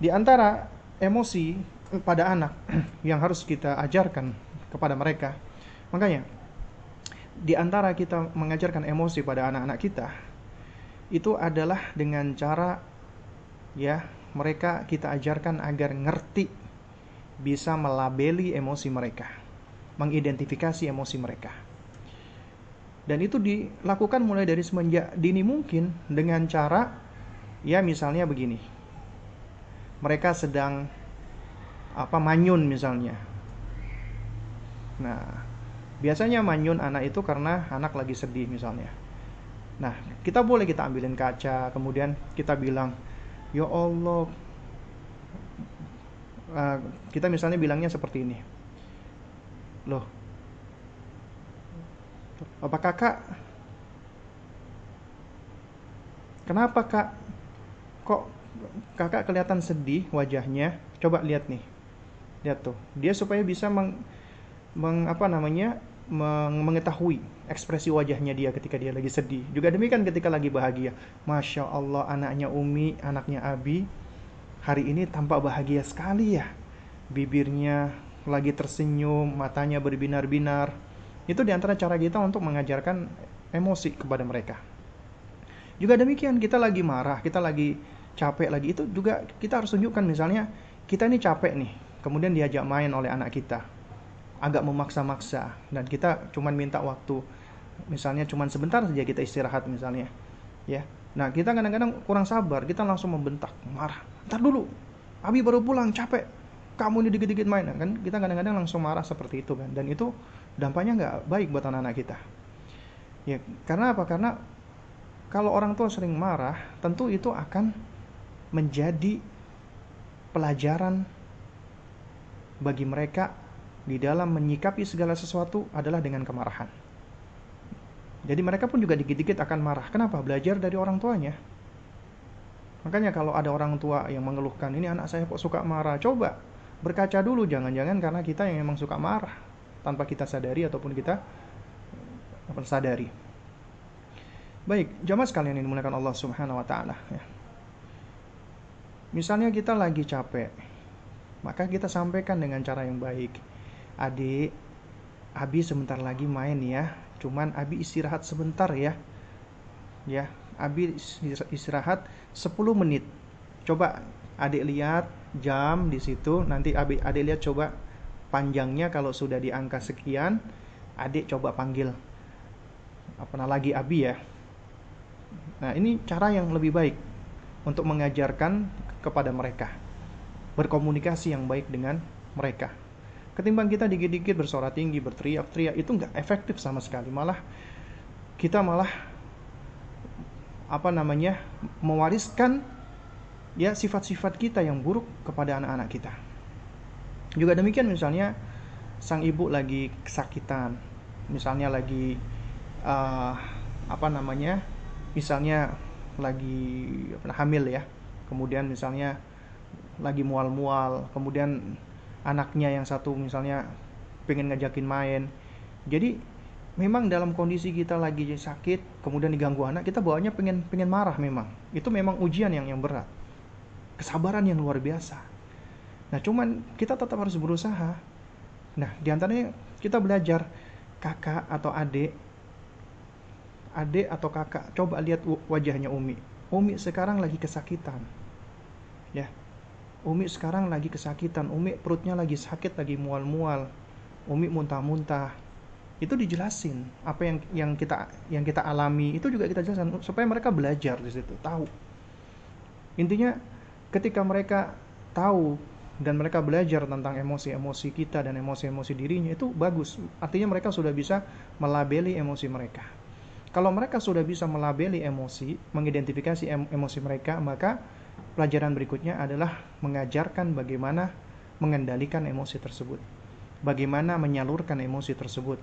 di antara emosi pada anak yang harus kita ajarkan kepada mereka. Makanya di antara kita mengajarkan emosi pada anak-anak kita itu adalah dengan cara ya mereka kita ajarkan agar ngerti bisa melabeli emosi mereka mengidentifikasi emosi mereka. Dan itu dilakukan mulai dari semenjak dini mungkin dengan cara ya misalnya begini. Mereka sedang apa manyun misalnya. Nah biasanya manyun anak itu karena anak lagi sedih misalnya. Nah kita boleh kita ambilin kaca kemudian kita bilang ya Allah. Uh, kita misalnya bilangnya seperti ini. Loh. Apa kakak kenapa kak? Kok kakak kelihatan sedih wajahnya? Coba lihat nih. Lihat tuh. Dia supaya bisa meng, meng apa namanya mengetahui ekspresi wajahnya dia ketika dia lagi sedih. Juga demikian ketika lagi bahagia. Masya Allah anaknya Umi, anaknya Abi, hari ini tampak bahagia sekali ya. Bibirnya lagi tersenyum, matanya berbinar-binar. Itu di antara cara kita untuk mengajarkan emosi kepada mereka. Juga demikian kita lagi marah, kita lagi capek lagi itu juga kita harus tunjukkan misalnya kita ini capek nih, kemudian diajak main oleh anak kita agak memaksa-maksa dan kita cuman minta waktu. Misalnya cuman sebentar saja kita istirahat misalnya ya. Nah kita kadang-kadang kurang sabar kita langsung membentak marah ntar dulu Abi baru pulang capek kamu ini dikit-dikit main. Kan kita kadang-kadang langsung marah seperti itu kan. Dan itu dampaknya nggak baik buat anak-anak kita. Ya karena apa? Karena kalau orang tua sering marah tentu itu akan menjadi pelajaran bagi mereka di dalam menyikapi segala sesuatu adalah dengan kemarahan. Jadi mereka pun juga dikit-dikit akan marah. Kenapa? Belajar dari orang tuanya. Makanya kalau ada orang tua yang mengeluhkan, ini anak saya kok suka marah, coba berkaca dulu. Jangan-jangan karena kita yang memang suka marah tanpa kita sadari ataupun kita sadari. Baik, jamaah sekalian yang dimuliakan Allah Subhanahu wa taala ya. Misalnya kita lagi capek, maka kita sampaikan dengan cara yang baik adik Abi sebentar lagi main ya. Cuman Abi istirahat sebentar ya. Ya Abi istirahat 10 menit. Coba adik lihat jam di situ. Nanti Abi adik lihat coba panjangnya kalau sudah di angka sekian. Adik coba panggil. Apa lagi Abi ya? Nah ini cara yang lebih baik untuk mengajarkan kepada mereka. Berkomunikasi yang baik dengan mereka Ketimbang kita dikit-dikit bersorak tinggi, berteriak-teriak, itu nggak efektif sama sekali. Malah kita malah apa namanya mewariskan ya sifat-sifat kita yang buruk kepada anak-anak kita. Juga demikian misalnya sang ibu lagi kesakitan, misalnya lagi uh, apa namanya, misalnya lagi hamil ya, kemudian misalnya lagi mual-mual, kemudian anaknya yang satu misalnya pengen ngajakin main. Jadi memang dalam kondisi kita lagi sakit kemudian diganggu anak kita bawanya pengen pengen marah memang. Itu memang ujian yang yang berat. Kesabaran yang luar biasa. Nah cuman kita tetap harus berusaha. Nah di antaranya kita belajar kakak atau adik adik atau kakak coba lihat wajahnya Umi. Umi sekarang lagi kesakitan. Ya. Umi sekarang lagi kesakitan, Umi perutnya lagi sakit, lagi mual-mual. Umi muntah-muntah. Itu dijelasin apa yang yang kita yang kita alami itu juga kita jelaskan supaya mereka belajar di situ, tahu. Intinya ketika mereka tahu dan mereka belajar tentang emosi-emosi kita dan emosi-emosi dirinya itu bagus. Artinya mereka sudah bisa melabeli emosi mereka. Kalau mereka sudah bisa melabeli emosi, mengidentifikasi emosi mereka, maka pelajaran berikutnya adalah mengajarkan bagaimana mengendalikan emosi tersebut. Bagaimana menyalurkan emosi tersebut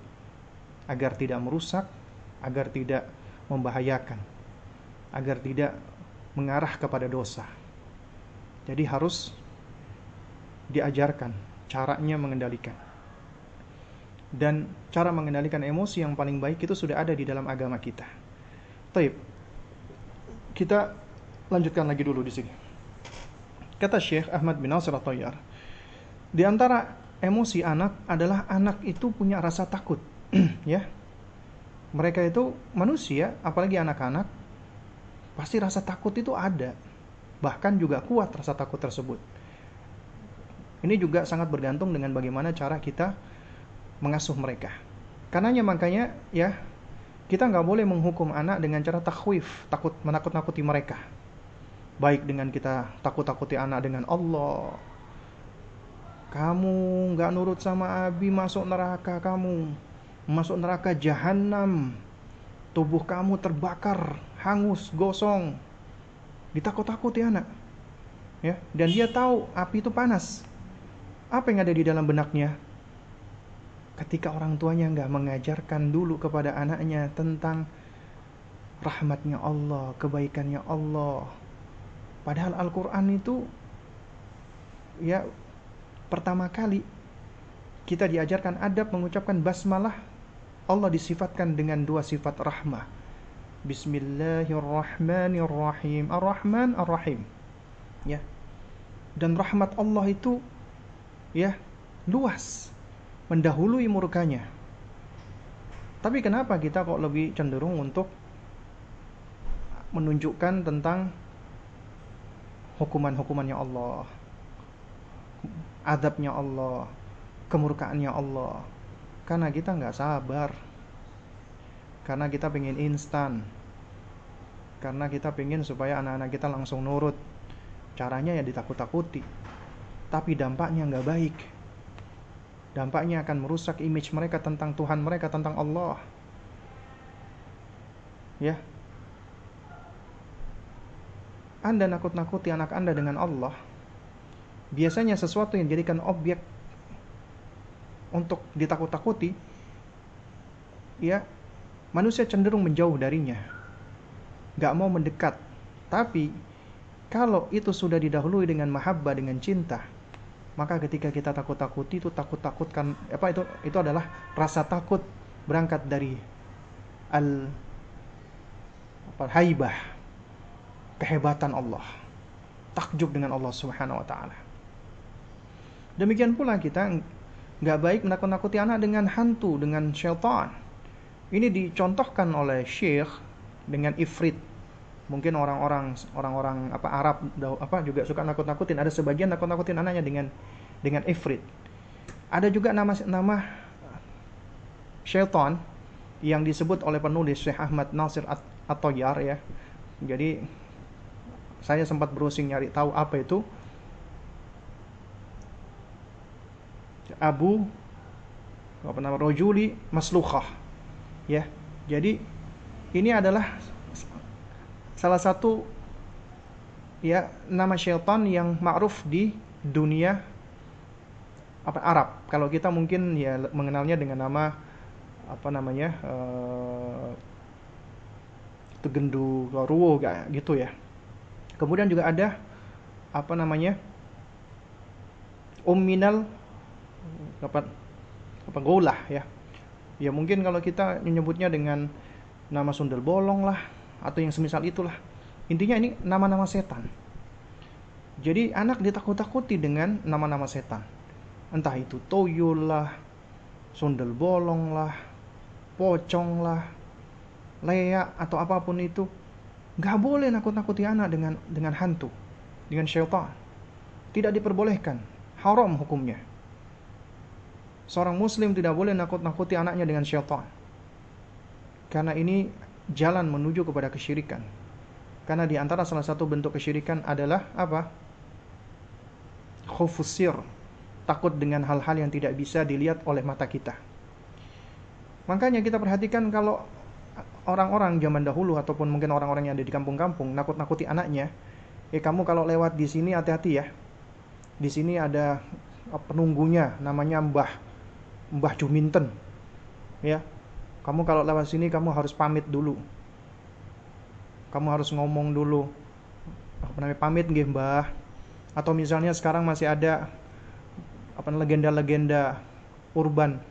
agar tidak merusak, agar tidak membahayakan, agar tidak mengarah kepada dosa. Jadi harus diajarkan caranya mengendalikan. Dan cara mengendalikan emosi yang paling baik itu sudah ada di dalam agama kita. Taib. Kita lanjutkan lagi dulu di sini. Kata Syekh Ahmad bin Nasir At-Tayyar, di antara emosi anak adalah anak itu punya rasa takut, ya. Mereka itu manusia, apalagi anak-anak, pasti rasa takut itu ada. Bahkan juga kuat rasa takut tersebut. Ini juga sangat bergantung dengan bagaimana cara kita mengasuh mereka. Karenanya makanya ya kita nggak boleh menghukum anak dengan cara takwif, takut menakut-nakuti mereka. Baik dengan kita takut-takuti anak dengan Allah. Kamu nggak nurut sama Abi masuk neraka kamu, masuk neraka jahanam. Tubuh kamu terbakar, hangus, gosong. Ditakut-takuti anak. Ya, dan dia tahu api itu panas apa yang ada di dalam benaknya? Ketika orang tuanya nggak mengajarkan dulu kepada anaknya tentang rahmatnya Allah, kebaikannya Allah. Padahal Al-Quran itu ya pertama kali kita diajarkan adab mengucapkan basmalah Allah disifatkan dengan dua sifat rahmah. Bismillahirrahmanirrahim. Ar-Rahman Ar-Rahim. Ya. Dan rahmat Allah itu ya luas mendahului murkanya tapi kenapa kita kok lebih cenderung untuk menunjukkan tentang hukuman-hukumannya Allah adabnya Allah kemurkaannya Allah karena kita nggak sabar karena kita pengen instan karena kita pengen supaya anak-anak kita langsung nurut caranya ya ditakut-takuti tapi dampaknya nggak baik. Dampaknya akan merusak image mereka tentang Tuhan mereka, tentang Allah. Ya. Anda nakut-nakuti anak Anda dengan Allah. Biasanya sesuatu yang dijadikan objek untuk ditakut-takuti, ya, manusia cenderung menjauh darinya. Gak mau mendekat. Tapi, kalau itu sudah didahului dengan mahabbah, dengan cinta, maka ketika kita takut-takuti itu takut-takutkan apa itu itu adalah rasa takut berangkat dari al apa haibah kehebatan Allah takjub dengan Allah Subhanahu wa taala. Demikian pula kita nggak baik menakut-nakuti anak dengan hantu dengan syaitan. Ini dicontohkan oleh Syekh dengan ifrit. Mungkin orang-orang orang-orang apa Arab apa juga suka nakut-nakutin. Ada sebagian nakut-nakutin anaknya dengan dengan ifrit. Ada juga nama nama syaitan yang disebut oleh penulis Syekh Ahmad Nasir Yar ya. Jadi saya sempat browsing nyari tahu apa itu Abu apa nama Rojuli Maslukhah ya jadi ini adalah salah satu ya nama syaitan yang ma'ruf di dunia apa Arab. Kalau kita mungkin ya mengenalnya dengan nama apa namanya uh, Tegendu Ruwo kayak gitu ya. Kemudian juga ada apa namanya Umminal apa apa golah ya. Ya mungkin kalau kita menyebutnya dengan nama sundel bolong lah atau yang semisal itulah. Intinya ini nama-nama setan. Jadi anak ditakut-takuti dengan nama-nama setan. Entah itu toyol lah, sundel bolong lah, pocong lah, leak atau apa pun itu. Gak boleh nakut-nakuti anak dengan dengan hantu, dengan syaitan. Tidak diperbolehkan, haram hukumnya. Seorang muslim tidak boleh nakut-nakuti anaknya dengan syaitan. Karena ini jalan menuju kepada kesyirikan. Karena di antara salah satu bentuk kesyirikan adalah apa? Khufusir, takut dengan hal-hal yang tidak bisa dilihat oleh mata kita. Makanya kita perhatikan kalau orang-orang zaman dahulu ataupun mungkin orang-orang yang ada di kampung-kampung nakut-nakuti anaknya, eh kamu kalau lewat di sini hati-hati ya. Di sini ada penunggunya namanya Mbah Mbah Juminten. Ya. Kamu kalau lewat sini kamu harus pamit dulu. Kamu harus ngomong dulu. Apa namanya pamit nggih Mbah. Atau misalnya sekarang masih ada apa legenda-legenda urban.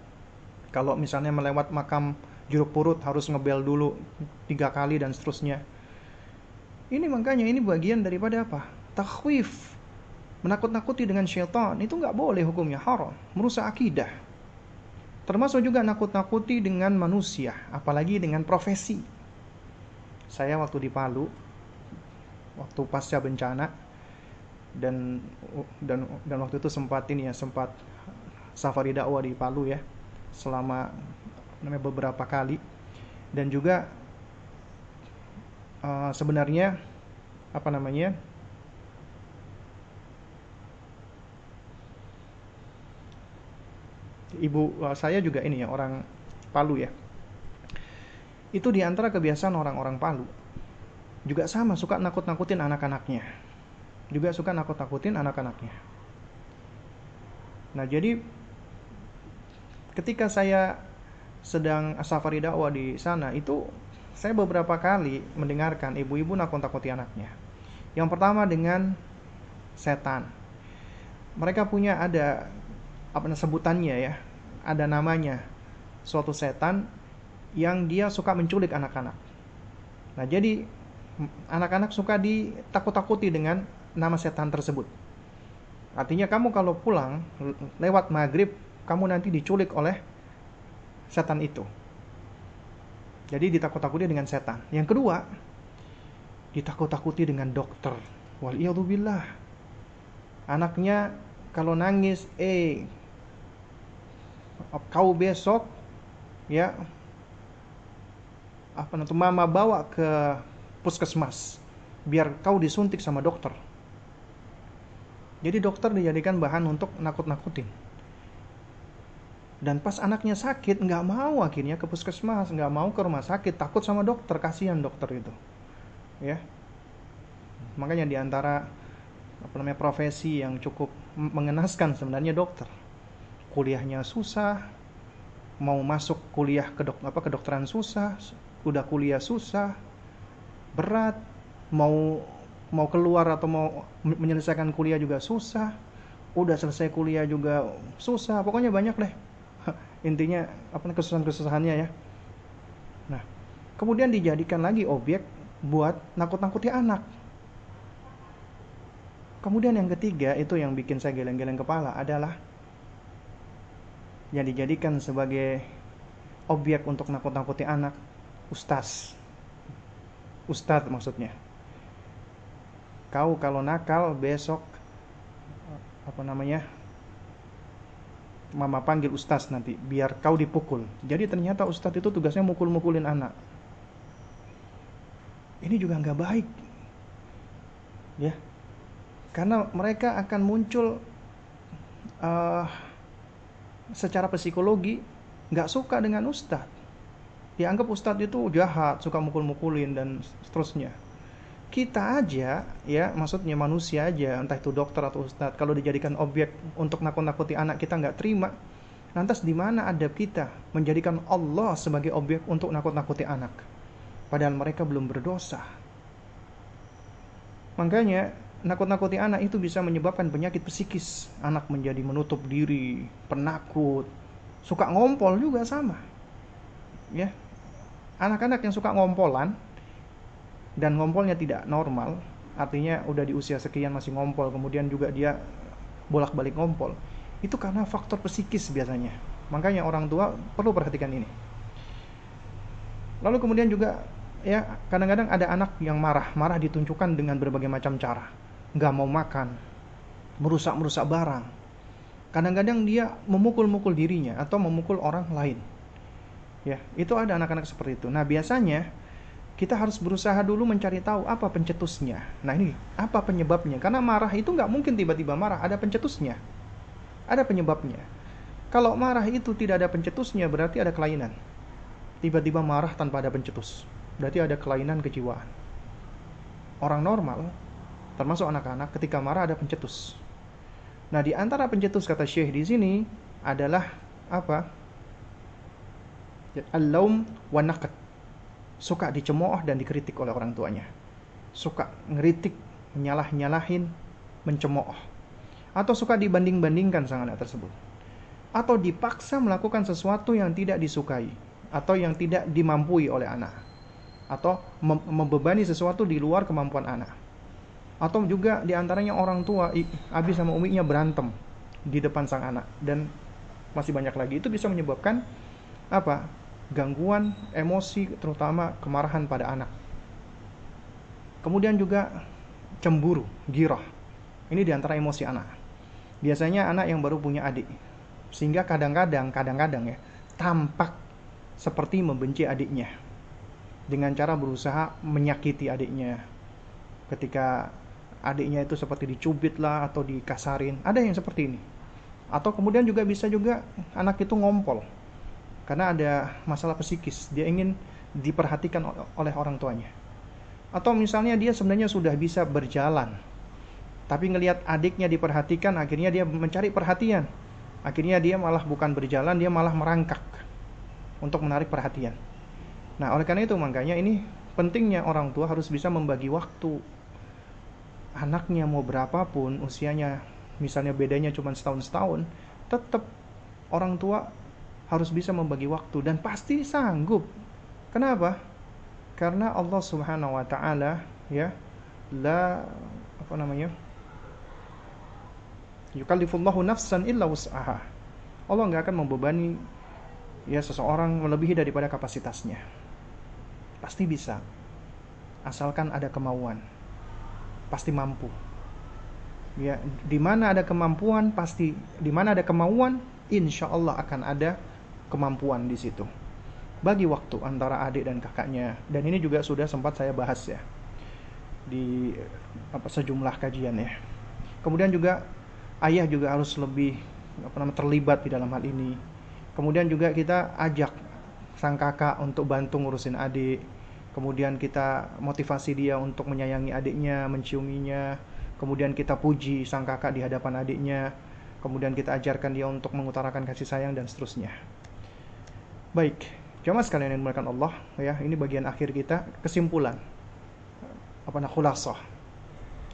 Kalau misalnya melewat makam jeruk purut harus ngebel dulu tiga kali dan seterusnya. Ini makanya ini bagian daripada apa? Takhwif. Menakut-nakuti dengan syaitan itu nggak boleh hukumnya haram, merusak akidah. Termasuk juga nakut-nakuti dengan manusia, apalagi dengan profesi. Saya waktu di Palu, waktu pasca bencana, dan dan dan waktu itu sempat ini ya sempat safari dakwah di Palu ya selama namanya beberapa kali. Dan juga uh, sebenarnya apa namanya ibu uh, saya juga ini ya orang Palu ya. Itu di antara kebiasaan orang-orang Palu. Juga sama suka nakut-nakutin anak-anaknya. Juga suka nakut-nakutin anak-anaknya. Nah jadi ketika saya sedang safari dakwah di sana itu saya beberapa kali mendengarkan ibu-ibu nakut-nakuti anaknya. Yang pertama dengan setan. Mereka punya ada apa sebutannya ya, ada namanya suatu setan yang dia suka menculik anak-anak. Nah, jadi anak-anak suka ditakut-takuti dengan nama setan tersebut. Artinya kamu kalau pulang lewat maghrib, kamu nanti diculik oleh setan itu. Jadi ditakut-takuti dengan setan. Yang kedua, ditakut-takuti dengan dokter. Wal billah. Anaknya kalau nangis, eh kau besok ya apa nanti mama bawa ke puskesmas biar kau disuntik sama dokter. Jadi dokter dijadikan bahan untuk nakut-nakutin dan pas anaknya sakit nggak mau akhirnya ke puskesmas nggak mau ke rumah sakit takut sama dokter kasihan dokter itu. Ya. Makanya di antara apa namanya profesi yang cukup mengenaskan sebenarnya dokter. Kuliahnya susah mau masuk kuliah ke dok apa kedokteran susah udah kuliah susah berat mau mau keluar atau mau menyelesaikan kuliah juga susah udah selesai kuliah juga susah pokoknya banyak deh intinya apa kesusahan-kesusahannya ya. Nah kemudian dijadikan lagi objek buat nakut-nakuti anak. Kemudian yang ketiga itu yang bikin saya geleng-geleng kepala adalah yang dijadikan sebagai objek untuk nakut-nakuti anak ustaz. Ustaz maksudnya. Kau kalau nakal besok apa namanya mama panggil ustaz nanti biar kau dipukul. Jadi ternyata ustaz itu tugasnya mukul-mukulin anak. Ini juga nggak baik. Ya. Karena mereka akan muncul uh, secara psikologi nggak suka dengan ustaz. Dianggap ustaz itu jahat suka mukul-mukulin dan seterusnya kita aja ya maksudnya manusia aja entah itu dokter atau ustadz kalau dijadikan objek untuk nakut-nakuti anak kita nggak terima lantas di mana adab kita menjadikan Allah sebagai objek untuk nakut-nakuti anak? Padahal mereka belum berdosa. Makanya nakut-nakuti anak itu bisa menyebabkan penyakit psikis. Anak menjadi menutup diri penakut suka ngompol juga sama ya. Anak-anak yang suka ngompolan dan ngompolnya tidak normal, artinya udah di usia sekian masih ngompol, kemudian juga dia bolak-balik ngompol, itu karena faktor psikis biasanya. Makanya orang tua perlu perhatikan ini. Lalu kemudian juga ya kadang-kadang ada anak yang marah, marah ditunjukkan dengan berbagai macam cara, nggak mau makan, merusak-merusak barang. Kadang-kadang dia memukul-mukul dirinya atau memukul orang lain. Ya, itu ada anak-anak seperti itu. Nah, biasanya kita harus berusaha dulu mencari tahu apa pencetusnya. Nah ini apa penyebabnya? Karena marah itu nggak mungkin tiba-tiba marah, ada pencetusnya, ada penyebabnya. Kalau marah itu tidak ada pencetusnya berarti ada kelainan. Tiba-tiba marah tanpa ada pencetus, berarti ada kelainan kejiwaan. Orang normal, termasuk anak-anak, ketika marah ada pencetus. Nah di antara pencetus kata Syekh di sini adalah apa? Al-laum wa naqd suka dicemooh dan dikritik oleh orang tuanya. Suka ngeritik, menyalah-nyalahin, mencemooh. Atau suka dibanding-bandingkan sang anak tersebut. Atau dipaksa melakukan sesuatu yang tidak disukai atau yang tidak dimampui oleh anak. Atau membebani sesuatu di luar kemampuan anak. Atau juga di antaranya orang tua, Abi sama Uminya berantem di depan sang anak. Dan masih banyak lagi. Itu bisa menyebabkan apa gangguan emosi terutama kemarahan pada anak. Kemudian juga cemburu, girah. Ini di antara emosi anak. Biasanya anak yang baru punya adik. Sehingga kadang-kadang, kadang-kadang ya, tampak seperti membenci adiknya. Dengan cara berusaha menyakiti adiknya. Ketika adiknya itu seperti dicubit lah atau dikasarin. Ada yang seperti ini. Atau kemudian juga bisa juga anak itu ngompol karena ada masalah psikis. Dia ingin diperhatikan oleh orang tuanya. Atau misalnya dia sebenarnya sudah bisa berjalan tapi ngelihat adiknya diperhatikan akhirnya dia mencari perhatian. Akhirnya dia malah bukan berjalan dia malah merangkak untuk menarik perhatian. Nah oleh karena itu makanya ini pentingnya orang tua harus bisa membagi waktu. Anaknya mau berapapun usianya misalnya bedanya cuma setahun setahun tetap orang tua harus bisa membagi waktu dan pasti sanggup. Kenapa? Karena Allah Subhanahu wa taala ya la apa namanya? Yukallifullahu nafsan illa wus'aha. Allah nggak akan membebani ya seseorang melebihi daripada kapasitasnya. Pasti bisa. Asalkan ada kemauan. Pasti mampu. Ya, di mana ada kemampuan pasti di mana ada kemauan insya Allah akan ada kemampuan di situ. Bagi waktu antara adik dan kakaknya. Dan ini juga sudah sempat saya bahas ya di apa sejumlah kajian ya. Kemudian juga ayah juga harus lebih apa namanya terlibat di dalam hal ini. Kemudian juga kita ajak sang kakak untuk bantu ngurusin adik. Kemudian kita motivasi dia untuk menyayangi adiknya, menciuminya. Kemudian kita puji sang kakak di hadapan adiknya. Kemudian kita ajarkan dia untuk mengutarakan kasih sayang dan seterusnya. Baik, jamaah sekalian yang dimuliakan Allah, ya, ini bagian akhir kita, kesimpulan. Apa khulasah.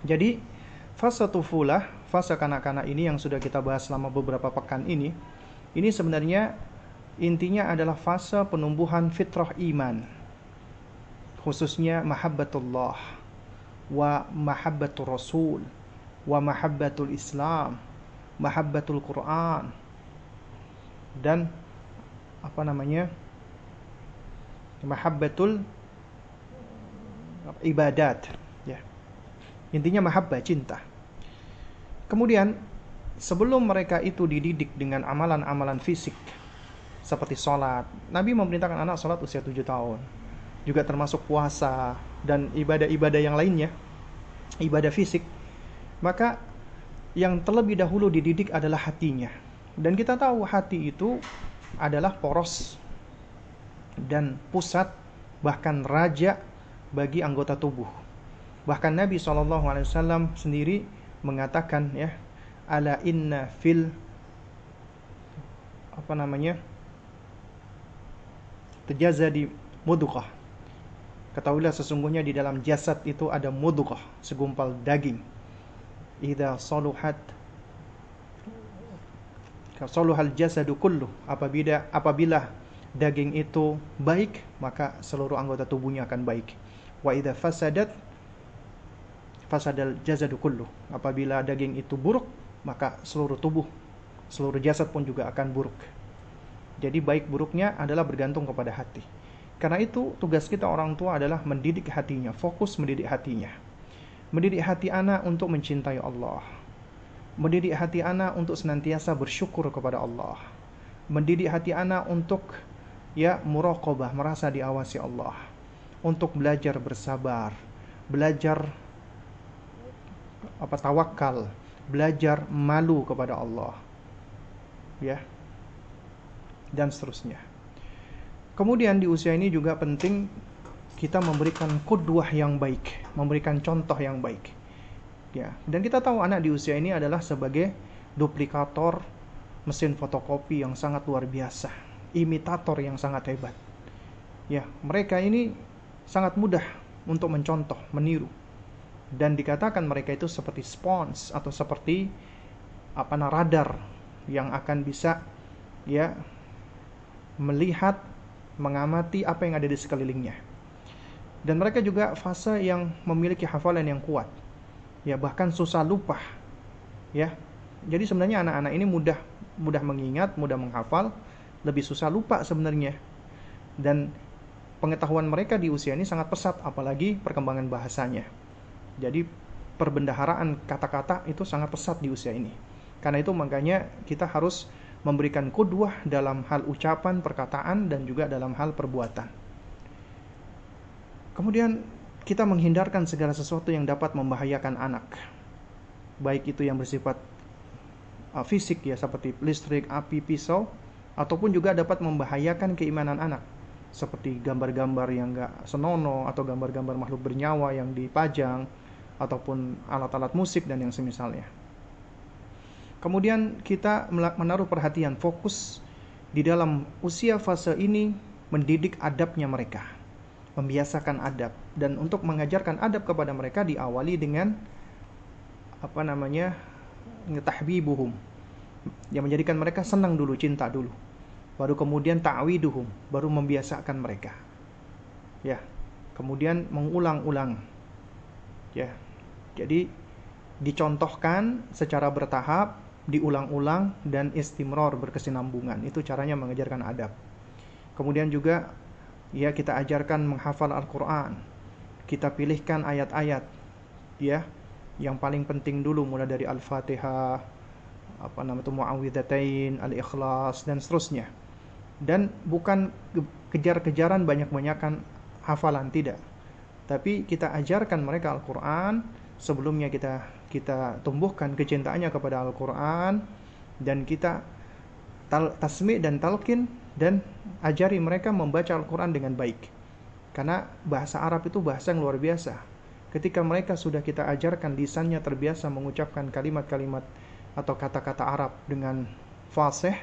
Jadi, fase tufulah, fase kanak-kanak ini yang sudah kita bahas selama beberapa pekan ini, ini sebenarnya intinya adalah fase penumbuhan fitrah iman. Khususnya mahabbatullah wa mahabbatul rasul wa mahabbatul islam, mahabbatul Quran dan apa namanya mahabbatul ibadat ya. Intinya mahabbah cinta. Kemudian sebelum mereka itu dididik dengan amalan-amalan fisik seperti sholat Nabi memerintahkan anak sholat usia 7 tahun. Juga termasuk puasa dan ibadah-ibadah yang lainnya ibadah fisik. Maka yang terlebih dahulu dididik adalah hatinya. Dan kita tahu hati itu adalah poros dan pusat bahkan raja bagi anggota tubuh. Bahkan Nabi SAW sendiri mengatakan ya, ala inna fil apa namanya terjadi mudukah. Ketahuilah sesungguhnya di dalam jasad itu ada mudukah, segumpal daging. Idza saluhat Soluhal jasadu kullu. Apabila apabila daging itu baik, maka seluruh anggota tubuhnya akan baik. Wa idza fasadat fasadal jasadu kullu. Apabila daging itu buruk, maka seluruh tubuh, seluruh jasad pun juga akan buruk. Jadi baik buruknya adalah bergantung kepada hati. Karena itu tugas kita orang tua adalah mendidik hatinya, fokus mendidik hatinya. Mendidik hati anak untuk mencintai Allah. Mendidik hati anak untuk senantiasa bersyukur kepada Allah. Mendidik hati anak untuk ya muraqabah, merasa diawasi Allah. Untuk belajar bersabar, belajar apa tawakal, belajar malu kepada Allah. Ya. Dan seterusnya. Kemudian di usia ini juga penting kita memberikan kudwah yang baik, memberikan contoh yang baik. Ya, dan kita tahu anak di usia ini adalah sebagai duplikator mesin fotokopi yang sangat luar biasa, imitator yang sangat hebat. Ya, mereka ini sangat mudah untuk mencontoh, meniru. Dan dikatakan mereka itu seperti spons atau seperti apa radar yang akan bisa ya melihat mengamati apa yang ada di sekelilingnya. Dan mereka juga fase yang memiliki hafalan yang kuat. Ya, bahkan susah lupa. Ya. Jadi sebenarnya anak-anak ini mudah mudah mengingat, mudah menghafal, lebih susah lupa sebenarnya. Dan pengetahuan mereka di usia ini sangat pesat apalagi perkembangan bahasanya. Jadi perbendaharaan kata-kata itu sangat pesat di usia ini. Karena itu makanya kita harus memberikan kudwah dalam hal ucapan, perkataan, dan juga dalam hal perbuatan. Kemudian kita menghindarkan segala sesuatu yang dapat membahayakan anak. Baik itu yang bersifat uh, fisik ya seperti listrik, api, pisau ataupun juga dapat membahayakan keimanan anak seperti gambar-gambar yang enggak senonoh atau gambar-gambar makhluk bernyawa yang dipajang ataupun alat-alat musik dan yang semisalnya. Kemudian kita menaruh perhatian fokus di dalam usia fase ini mendidik adabnya mereka, membiasakan adab dan untuk mengajarkan adab kepada mereka diawali dengan apa namanya ngetahbibuhum yang menjadikan mereka senang dulu, cinta dulu. Baru kemudian ta'widuhum, baru membiasakan mereka. Ya. Kemudian mengulang-ulang. Ya. Jadi dicontohkan secara bertahap diulang-ulang dan istimror berkesinambungan. Itu caranya mengajarkan adab. Kemudian juga ya kita ajarkan menghafal Al-Qur'an. Kita pilihkan ayat-ayat ya yang paling penting dulu mulai dari Al-Fatihah apa nama itu Muawwidzatain, Al-Ikhlas dan seterusnya. Dan bukan kejar-kejaran banyak-banyakan hafalan tidak. Tapi kita ajarkan mereka Al-Qur'an sebelumnya kita kita tumbuhkan kecintaannya kepada Al-Quran dan kita tasmi dan talqin dan ajari mereka membaca Al-Quran dengan baik karena bahasa Arab itu bahasa yang luar biasa ketika mereka sudah kita ajarkan lisannya terbiasa mengucapkan kalimat-kalimat atau kata-kata Arab dengan fasih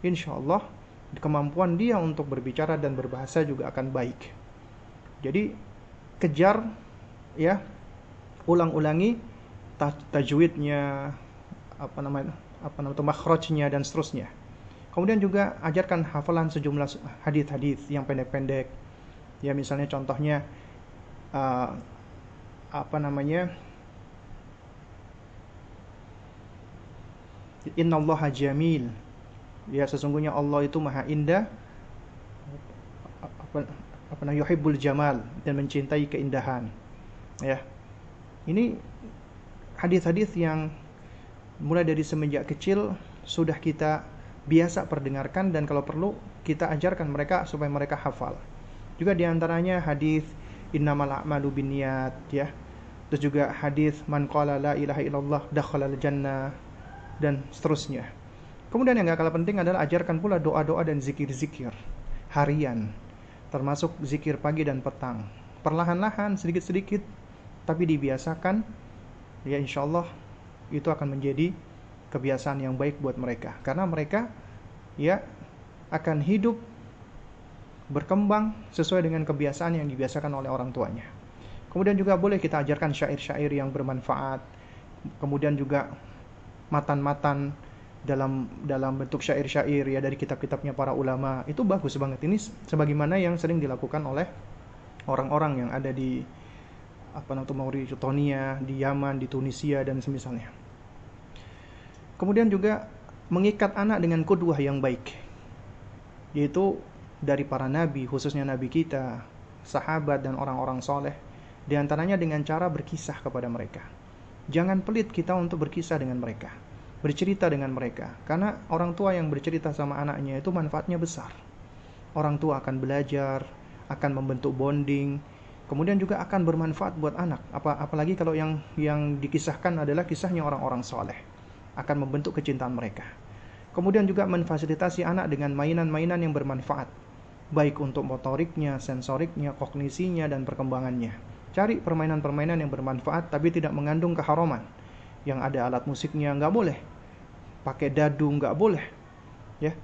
insya Allah kemampuan dia untuk berbicara dan berbahasa juga akan baik jadi kejar ya ulang-ulangi tajwidnya apa namanya apa namanya makhrajnya dan seterusnya. Kemudian juga ajarkan hafalan sejumlah hadis-hadis yang pendek-pendek. Ya misalnya contohnya uh, apa namanya? Inna Allah jamil. Ya sesungguhnya Allah itu maha indah. Apa, apa namanya? Yuhibbul jamal dan mencintai keindahan. Ya. Ini hadis-hadis yang mulai dari semenjak kecil sudah kita biasa perdengarkan dan kalau perlu kita ajarkan mereka supaya mereka hafal. Juga di antaranya hadis innamal a'malu binniyat ya. Terus juga hadis man qala la ilaha illallah dakhalal jannah dan seterusnya. Kemudian yang gak kalah penting adalah ajarkan pula doa-doa dan zikir-zikir harian termasuk zikir pagi dan petang. Perlahan-lahan sedikit-sedikit tapi dibiasakan ya insya Allah itu akan menjadi kebiasaan yang baik buat mereka karena mereka ya akan hidup berkembang sesuai dengan kebiasaan yang dibiasakan oleh orang tuanya. Kemudian juga boleh kita ajarkan syair-syair yang bermanfaat. Kemudian juga matan-matan dalam dalam bentuk syair-syair ya dari kitab-kitabnya para ulama itu bagus banget ini sebagaimana yang sering dilakukan oleh orang-orang yang ada di apa namanya Mauritania, di Yaman, di Tunisia dan semisalnya. Kemudian juga mengikat anak dengan kedua yang baik, yaitu dari para nabi, khususnya nabi kita, sahabat dan orang-orang soleh, di antaranya dengan cara berkisah kepada mereka. Jangan pelit kita untuk berkisah dengan mereka, bercerita dengan mereka, karena orang tua yang bercerita sama anaknya itu manfaatnya besar. Orang tua akan belajar, akan membentuk bonding, kemudian juga akan bermanfaat buat anak. Apa, apalagi kalau yang yang dikisahkan adalah kisahnya orang-orang soleh, akan membentuk kecintaan mereka. Kemudian juga memfasilitasi anak dengan mainan-mainan yang bermanfaat, baik untuk motoriknya, sensoriknya, kognisinya, dan perkembangannya. Cari permainan-permainan yang bermanfaat tapi tidak mengandung keharaman. Yang ada alat musiknya nggak boleh, pakai dadu nggak boleh, ya.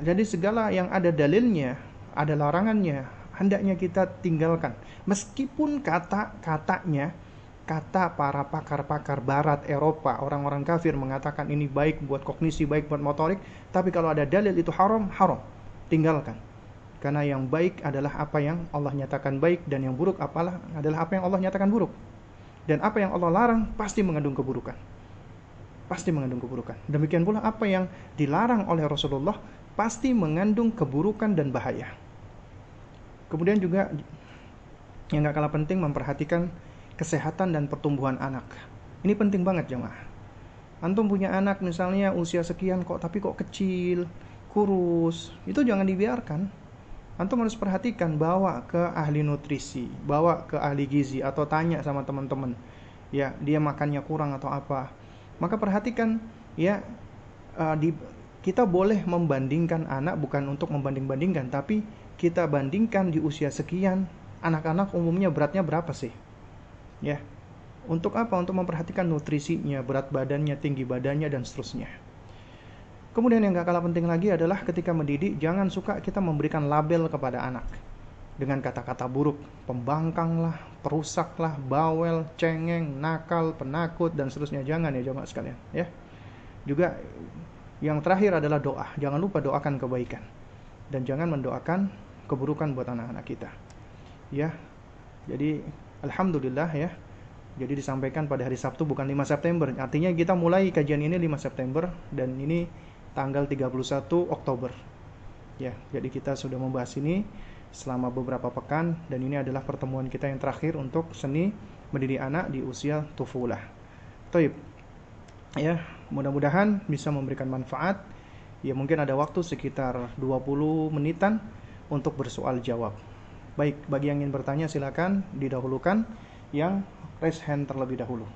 Jadi segala yang ada dalilnya, ada larangannya, hendaknya kita tinggalkan. Meskipun kata-katanya kata para pakar-pakar barat Eropa, orang-orang kafir mengatakan ini baik buat kognisi, baik buat motorik, tapi kalau ada dalil itu haram, haram. Tinggalkan. Karena yang baik adalah apa yang Allah nyatakan baik dan yang buruk apalah adalah apa yang Allah nyatakan buruk. Dan apa yang Allah larang pasti mengandung keburukan. Pasti mengandung keburukan. Demikian pula apa yang dilarang oleh Rasulullah pasti mengandung keburukan dan bahaya. Kemudian juga yang gak kalah penting memperhatikan kesehatan dan pertumbuhan anak. Ini penting banget jemaah. Antum punya anak misalnya usia sekian kok tapi kok kecil, kurus, itu jangan dibiarkan. Antum harus perhatikan bawa ke ahli nutrisi, bawa ke ahli gizi atau tanya sama teman-teman. Ya, dia makannya kurang atau apa. Maka perhatikan ya uh, di kita boleh membandingkan anak bukan untuk membanding-bandingkan tapi kita bandingkan di usia sekian anak-anak umumnya beratnya berapa sih ya untuk apa untuk memperhatikan nutrisinya berat badannya tinggi badannya dan seterusnya kemudian yang gak kalah penting lagi adalah ketika mendidik jangan suka kita memberikan label kepada anak. Dengan kata-kata buruk pembangkang lah perusak lah bawel cengeng nakal penakut dan seterusnya. Jangan ya jamaah sekalian ya. Juga yang terakhir adalah doa. Jangan lupa doakan kebaikan. Dan jangan mendoakan keburukan buat anak-anak kita. Ya. Jadi Alhamdulillah ya. Jadi disampaikan pada hari Sabtu bukan 5 September. Artinya kita mulai kajian ini 5 September dan ini tanggal 31 Oktober. Ya, jadi kita sudah membahas ini selama beberapa pekan dan ini adalah pertemuan kita yang terakhir untuk seni mendidik anak di usia tufulah. Taib. Ya, mudah-mudahan bisa memberikan manfaat. Ya, mungkin ada waktu sekitar 20 menitan untuk bersoal jawab. Baik, bagi yang ingin bertanya silakan didahulukan yang raise hand terlebih dahulu.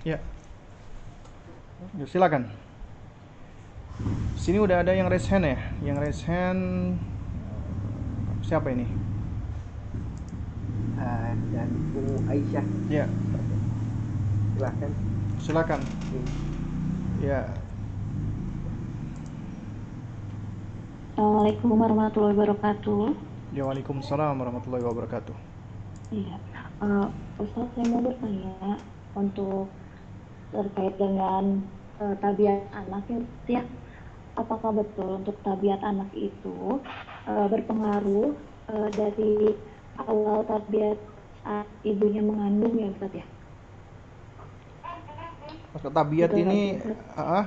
Ya. ya. Silakan. Sini udah ada yang raise hand ya. Yang raise hand siapa ini? Uh, dan Bu Aisyah. Ya. Silahkan. Silakan. Ya. Assalamualaikum warahmatullahi wabarakatuh. Ya, Waalaikumsalam warahmatullahi wabarakatuh. Iya, uh, Ustaz saya mau bertanya untuk terkait dengan uh, tabiat anak ya, apakah betul untuk tabiat anak itu uh, berpengaruh uh, dari awal tabiat saat ibunya mengandung ya Ustaz ya? tabiat ini uh,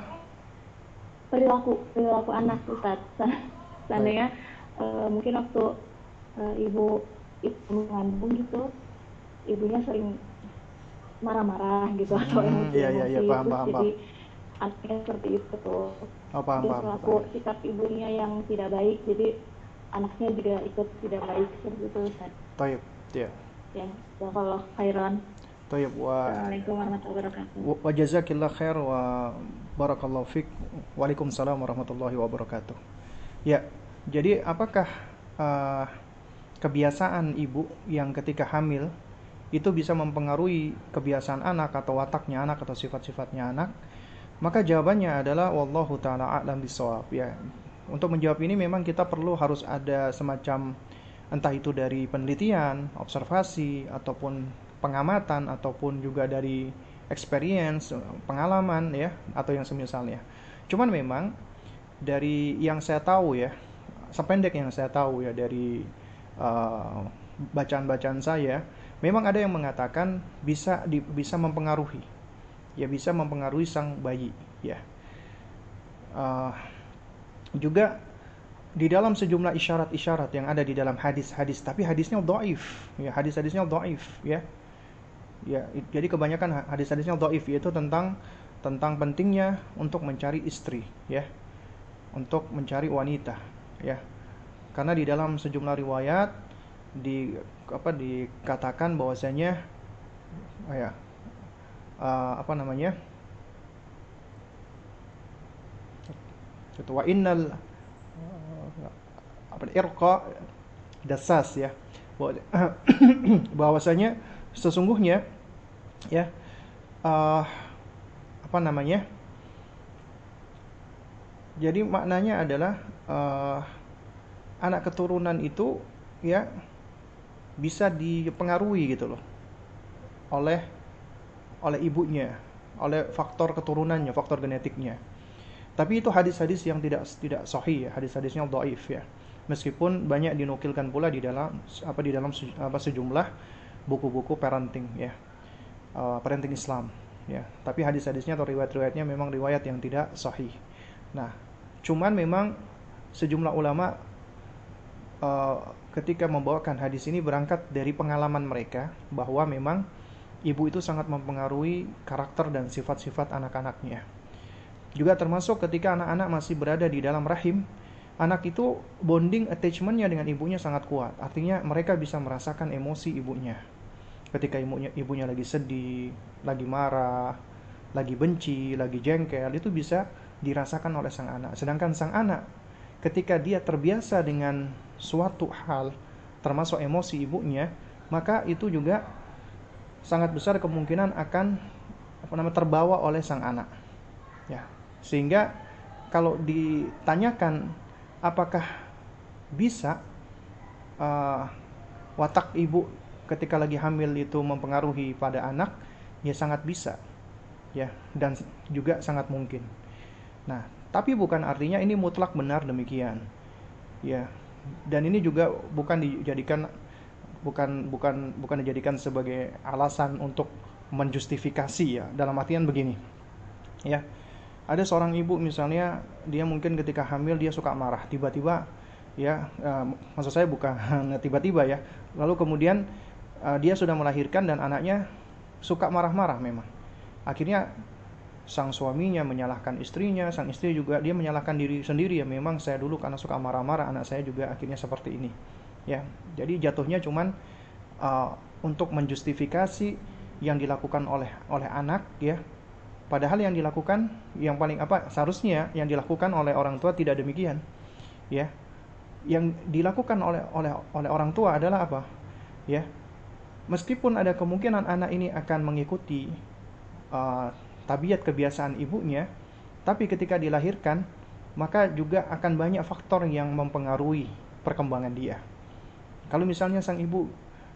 perilaku perilaku anak Ustaz seandainya uh, mungkin waktu uh, ibu ibu mengandung gitu ibunya sering marah-marah gitu hmm, atau emosi iya, iya, iya, paham, paham, jadi anaknya seperti itu tuh oh, paham, paham, perilaku paham. sikap ibunya yang tidak baik jadi anaknya juga ikut tidak baik seperti itu. Taib, ya. Ya, kalau khairan. Tayyib wa Assalamualaikum warahmatullahi wabarakatuh. Wa jazakillah khair wa barakallahu fik. Waalaikumsalam warahmatullahi wabarakatuh. Ya, jadi apakah uh, kebiasaan ibu yang ketika hamil itu bisa mempengaruhi kebiasaan anak atau wataknya anak atau sifat-sifatnya anak? Maka jawabannya adalah wallahu taala a'lam bisawab ya. Untuk menjawab ini memang kita perlu harus ada semacam entah itu dari penelitian, observasi ataupun pengamatan ataupun juga dari experience, pengalaman ya atau yang semisalnya. Cuman memang dari yang saya tahu ya, sependek yang saya tahu ya dari uh, bacaan-bacaan saya, memang ada yang mengatakan bisa di, bisa mempengaruhi. Ya bisa mempengaruhi sang bayi ya. Uh, juga di dalam sejumlah isyarat-isyarat yang ada di dalam hadis-hadis tapi hadisnya dhaif ya hadis-hadisnya dhaif ya. Ya jadi kebanyakan hadis-hadisnya dhaif yaitu tentang tentang pentingnya untuk mencari istri ya. Untuk mencari wanita ya. Karena di dalam sejumlah riwayat di apa dikatakan bahwasanya ya uh, apa namanya? Wa innal apa irqa dasas ya. Bahwasanya sesungguhnya ya uh, apa namanya? Jadi maknanya adalah uh, anak keturunan itu ya bisa dipengaruhi gitu loh. Oleh oleh ibunya oleh faktor keturunannya faktor genetiknya. Tapi itu hadis-hadis yang tidak tidak sahih ya hadis-hadisnya dhaif ya. Meskipun banyak dinukilkan pula di dalam apa di dalam apa sejumlah buku-buku parenting ya. Uh, parenting Islam ya. Tapi hadis-hadisnya atau riwayat-riwayatnya memang riwayat yang tidak sahih. Nah cuman memang sejumlah ulama uh, ketika membawakan hadis ini berangkat dari pengalaman mereka bahwa memang ibu itu sangat mempengaruhi karakter dan sifat-sifat anak-anaknya juga termasuk ketika anak-anak masih berada di dalam rahim anak itu bonding attachmentnya dengan ibunya sangat kuat. Artinya mereka bisa merasakan emosi ibunya. Ketika ibunya ibunya lagi sedih, lagi marah, lagi benci, lagi jengkel, itu bisa dirasakan oleh sang anak. Sedangkan sang anak ketika dia terbiasa dengan suatu hal termasuk emosi ibunya, maka itu juga sangat besar kemungkinan akan apa namanya terbawa oleh sang anak. Ya. Sehingga kalau ditanyakan apakah bisa uh, watak ibu ketika lagi hamil itu mempengaruhi pada anak ya sangat bisa ya dan juga sangat mungkin nah tapi bukan artinya ini mutlak benar demikian. Ya. Dan ini juga bukan dijadikan bukan bukan bukan dijadikan sebagai alasan untuk menjustifikasi ya. Dalam artian begini. Ya. Ada seorang ibu misalnya dia mungkin ketika hamil dia suka marah. Tiba-tiba ya uh, maksud saya bukan tiba-tiba ya. Lalu kemudian uh, dia sudah melahirkan dan anaknya suka marah-marah memang. Akhirnya sang suaminya menyalahkan istrinya sang istri juga dia menyalahkan diri sendiri ya memang saya dulu karena suka marah-marah anak saya juga akhirnya seperti ini ya jadi jatuhnya cuman uh, untuk menjustifikasi yang dilakukan oleh oleh anak ya Padahal yang dilakukan yang paling apa seharusnya yang dilakukan oleh orang tua tidak demikian. Ya. Yang dilakukan oleh oleh oleh orang tua adalah apa? Ya. Meskipun ada kemungkinan anak ini akan mengikuti uh, tabiat kebiasaan ibunya, tapi ketika dilahirkan maka juga akan banyak faktor yang mempengaruhi perkembangan dia. Kalau misalnya sang ibu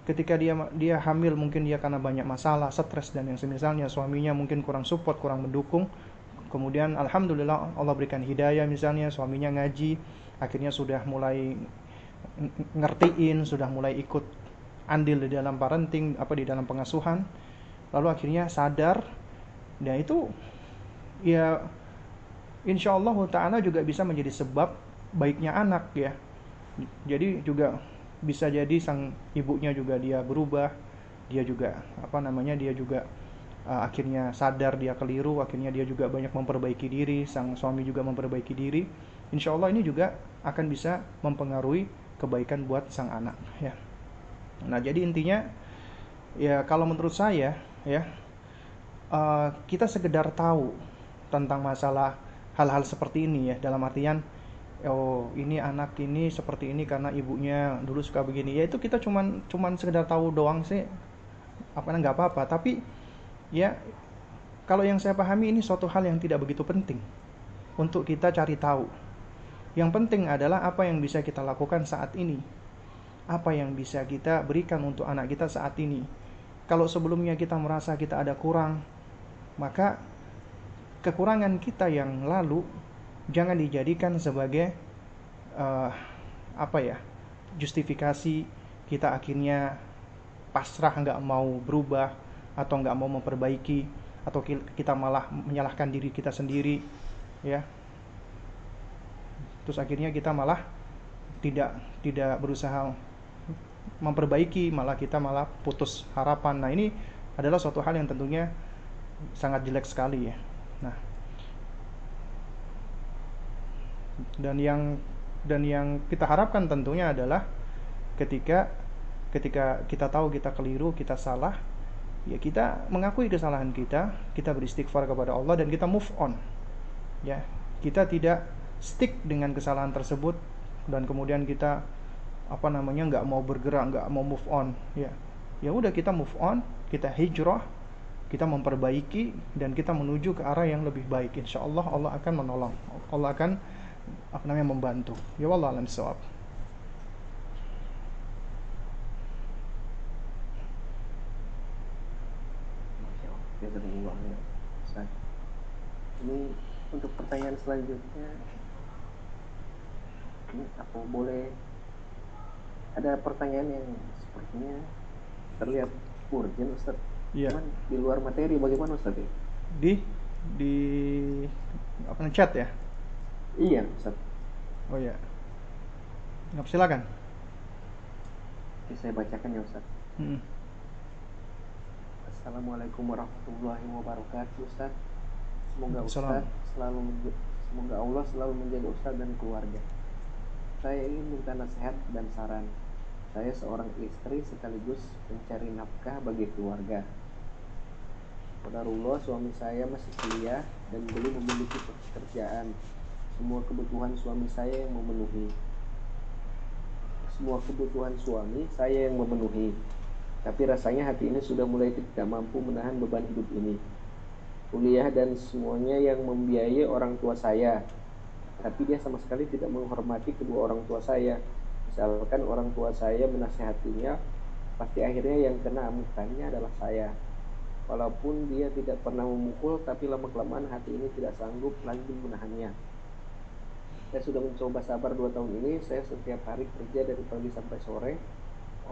ketika dia dia hamil mungkin dia karena banyak masalah, stres dan yang semisalnya suaminya mungkin kurang support, kurang mendukung. Kemudian alhamdulillah Allah berikan hidayah misalnya suaminya ngaji, akhirnya sudah mulai ngertiin, sudah mulai ikut andil di dalam parenting, apa di dalam pengasuhan. Lalu akhirnya sadar dan itu ya insya Allah ta'ala juga bisa menjadi sebab baiknya anak ya. Jadi juga bisa jadi sang ibunya juga dia berubah dia juga apa namanya dia juga uh, akhirnya sadar dia keliru akhirnya dia juga banyak memperbaiki diri sang suami juga memperbaiki diri. Insya Allah ini juga akan bisa mempengaruhi kebaikan buat sang anak ya. Nah jadi intinya ya kalau menurut saya ya uh, kita sekedar tahu tentang masalah hal-hal seperti ini ya. Dalam artian oh ini anak ini seperti ini karena ibunya dulu suka begini. Ya itu kita cuman cuman sekedar tahu doang sih. Apa nggak apa-apa. Tapi ya kalau yang saya pahami ini suatu hal yang tidak begitu penting untuk kita cari tahu. Yang penting adalah apa yang bisa kita lakukan saat ini. Apa yang bisa kita berikan untuk anak kita saat ini. Kalau sebelumnya kita merasa kita ada kurang maka kekurangan kita yang lalu jangan dijadikan sebagai uh, apa ya justifikasi kita akhirnya pasrah nggak mau berubah atau nggak mau memperbaiki atau kita malah menyalahkan diri kita sendiri ya. Terus akhirnya kita malah tidak tidak berusaha memperbaiki malah kita malah putus harapan. Nah ini adalah suatu hal yang tentunya sangat jelek sekali ya. Nah. Dan yang dan yang kita harapkan tentunya adalah ketika ketika kita tahu kita keliru kita salah ya kita mengakui kesalahan kita kita beristighfar kepada Allah dan kita move on. Ya kita tidak stick dengan kesalahan tersebut dan kemudian kita apa namanya nggak mau bergerak nggak mau move on ya. Ya udah kita move on kita hijrah kita memperbaiki dan kita menuju ke arah yang lebih baik. Insya Allah Allah akan menolong. Allah akan apa namanya membantu. Ya Allah alam sawab Ini untuk pertanyaan selanjutnya. Ini apa boleh? Ada pertanyaan yang sepertinya terlihat urgent Ustaz. Iya. Cuman di luar materi bagaimana Ustaz? Di di apa chat ya? Iya Ustaz. Oh iya. Nah, silakan. Oke, saya bacakan ya Ustaz. Hmm. Assalamualaikum warahmatullahi wabarakatuh Ustaz. Semoga. Ustaz selalu semoga Allah selalu menjaga Ustaz dan keluarga. Saya ingin minta nasihat dan saran. Saya seorang istri sekaligus pencari nafkah bagi keluarga. Qadarullah suami saya masih kuliah dan belum memiliki pekerjaan. Semua kebutuhan suami saya yang memenuhi. Semua kebutuhan suami saya yang memenuhi. Tapi rasanya hati ini sudah mulai tidak mampu menahan beban hidup ini. Kuliah dan semuanya yang membiayai orang tua saya. Tapi dia sama sekali tidak menghormati kedua orang tua saya. Misalkan orang tua saya menasehatinya, pasti akhirnya yang kena amukannya adalah saya. Walaupun dia tidak pernah memukul, tapi lama-kelamaan hati ini tidak sanggup lagi menahannya. Saya sudah mencoba sabar dua tahun ini, saya setiap hari kerja dari pagi sampai sore.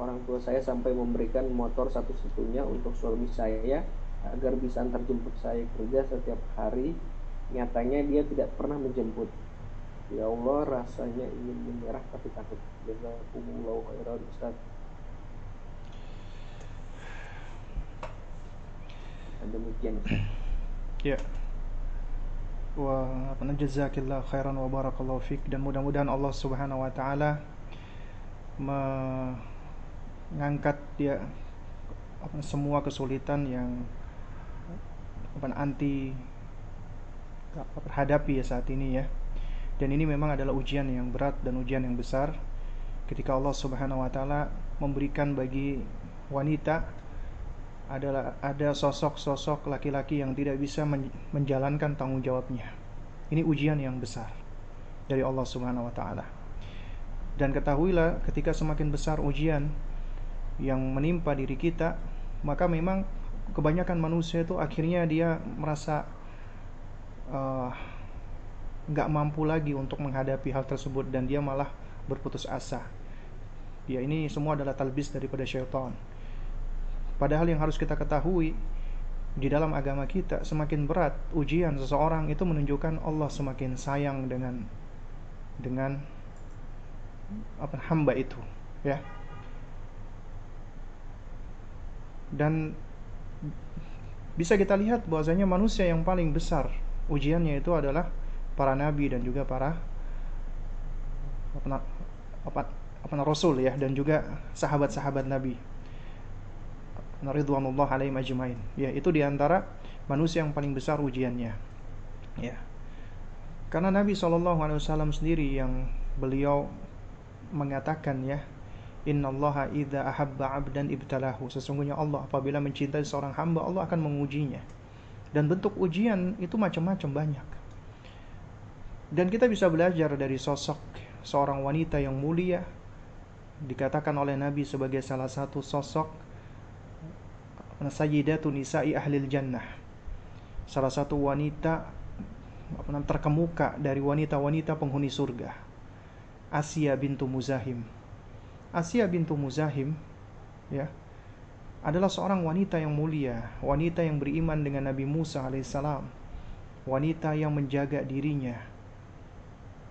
Orang tua saya sampai memberikan motor satu-satunya untuk suami saya agar bisa antar jemput saya kerja setiap hari. Nyatanya dia tidak pernah menjemput. Ya Allah, rasanya ingin menyerah tapi takut. Jazakumullah khairan Ustaz. Demikian. Ya. Wa apa jazakillah khairan wa barakallahu fik dan mudah-mudahan Allah Subhanahu wa taala mengangkat dia apa semua kesulitan yang apa anti apa, ya saat ini ya. Dan ini memang adalah ujian yang berat dan ujian yang besar ketika Allah Subhanahu wa taala memberikan bagi wanita adalah ada sosok-sosok laki-laki yang tidak bisa men- menjalankan tanggung jawabnya. Ini ujian yang besar dari Allah Subhanahu wa taala. Dan ketahuilah ketika semakin besar ujian yang menimpa diri kita, maka memang kebanyakan manusia itu akhirnya dia merasa uh, nggak mampu lagi untuk menghadapi hal tersebut dan dia malah berputus asa. Ya ini semua adalah talbis daripada syaitan. Padahal yang harus kita ketahui di dalam agama kita semakin berat ujian seseorang itu menunjukkan Allah semakin sayang dengan dengan apa hamba itu, ya. Dan bisa kita lihat bahwasanya manusia yang paling besar ujiannya itu adalah para nabi dan juga para apa apa, rasul ya dan juga sahabat-sahabat nabi ridwanullah alaihim ajmain. Ya, itu di antara manusia yang paling besar ujiannya. Ya. Karena Nabi SAW sendiri yang beliau mengatakan ya, Innallaha idza ahabba 'abdan ibtalahu. Sesungguhnya Allah apabila mencintai seorang hamba, Allah akan mengujinya. Dan bentuk ujian itu macam-macam banyak. Dan kita bisa belajar dari sosok seorang wanita yang mulia dikatakan oleh Nabi sebagai salah satu sosok Sayyidatu Nisa'i Ahlil Jannah. Salah satu wanita terkemuka dari wanita-wanita penghuni surga. Asia bintu Muzahim. Asia bintu Muzahim ya adalah seorang wanita yang mulia, wanita yang beriman dengan Nabi Musa alaihissalam, wanita yang menjaga dirinya,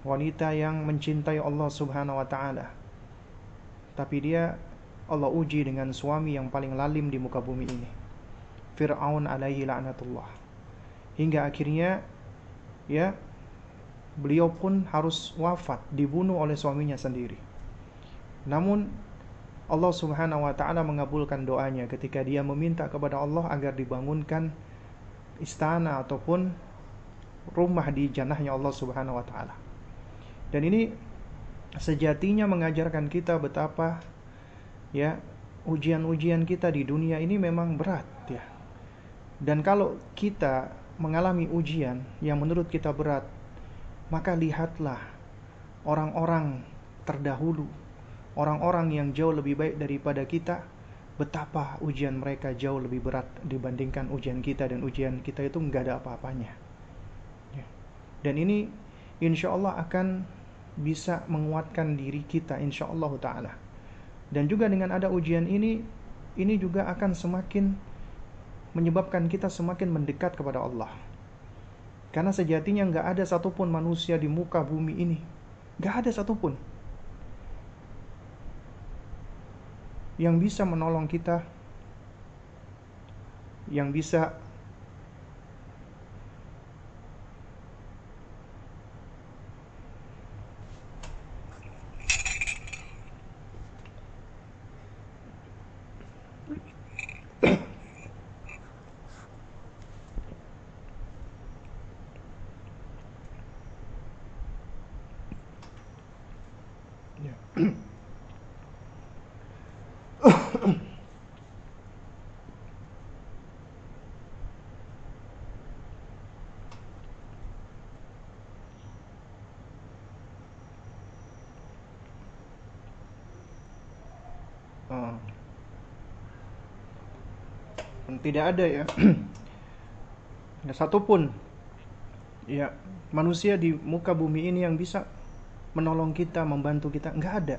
wanita yang mencintai Allah Subhanahu wa taala. Tapi dia Allah uji dengan suami yang paling lalim di muka bumi ini. Fir'aun alaihi la'natullah. Hingga akhirnya ya beliau pun harus wafat, dibunuh oleh suaminya sendiri. Namun Allah Subhanahu wa taala mengabulkan doanya ketika dia meminta kepada Allah agar dibangunkan istana ataupun rumah di jannahnya Allah Subhanahu wa taala. Dan ini sejatinya mengajarkan kita betapa ya ujian-ujian kita di dunia ini memang berat ya. Dan kalau kita mengalami ujian yang menurut kita berat, maka lihatlah orang-orang terdahulu orang-orang yang jauh lebih baik daripada kita betapa ujian mereka jauh lebih berat dibandingkan ujian kita dan ujian kita itu nggak ada apa-apanya ya. dan ini insya Allah akan bisa menguatkan diri kita insya Allah taala. Dan juga dengan ada ujian ini ini juga akan semakin menyebabkan kita semakin mendekat kepada Allah. Karena sejatinya nggak ada satupun manusia di muka bumi ini. Nggak ada satupun yang bisa menolong kita, yang bisa tidak ada ya. Ada satupun ya manusia di muka bumi ini yang bisa menolong kita membantu kita nggak ada.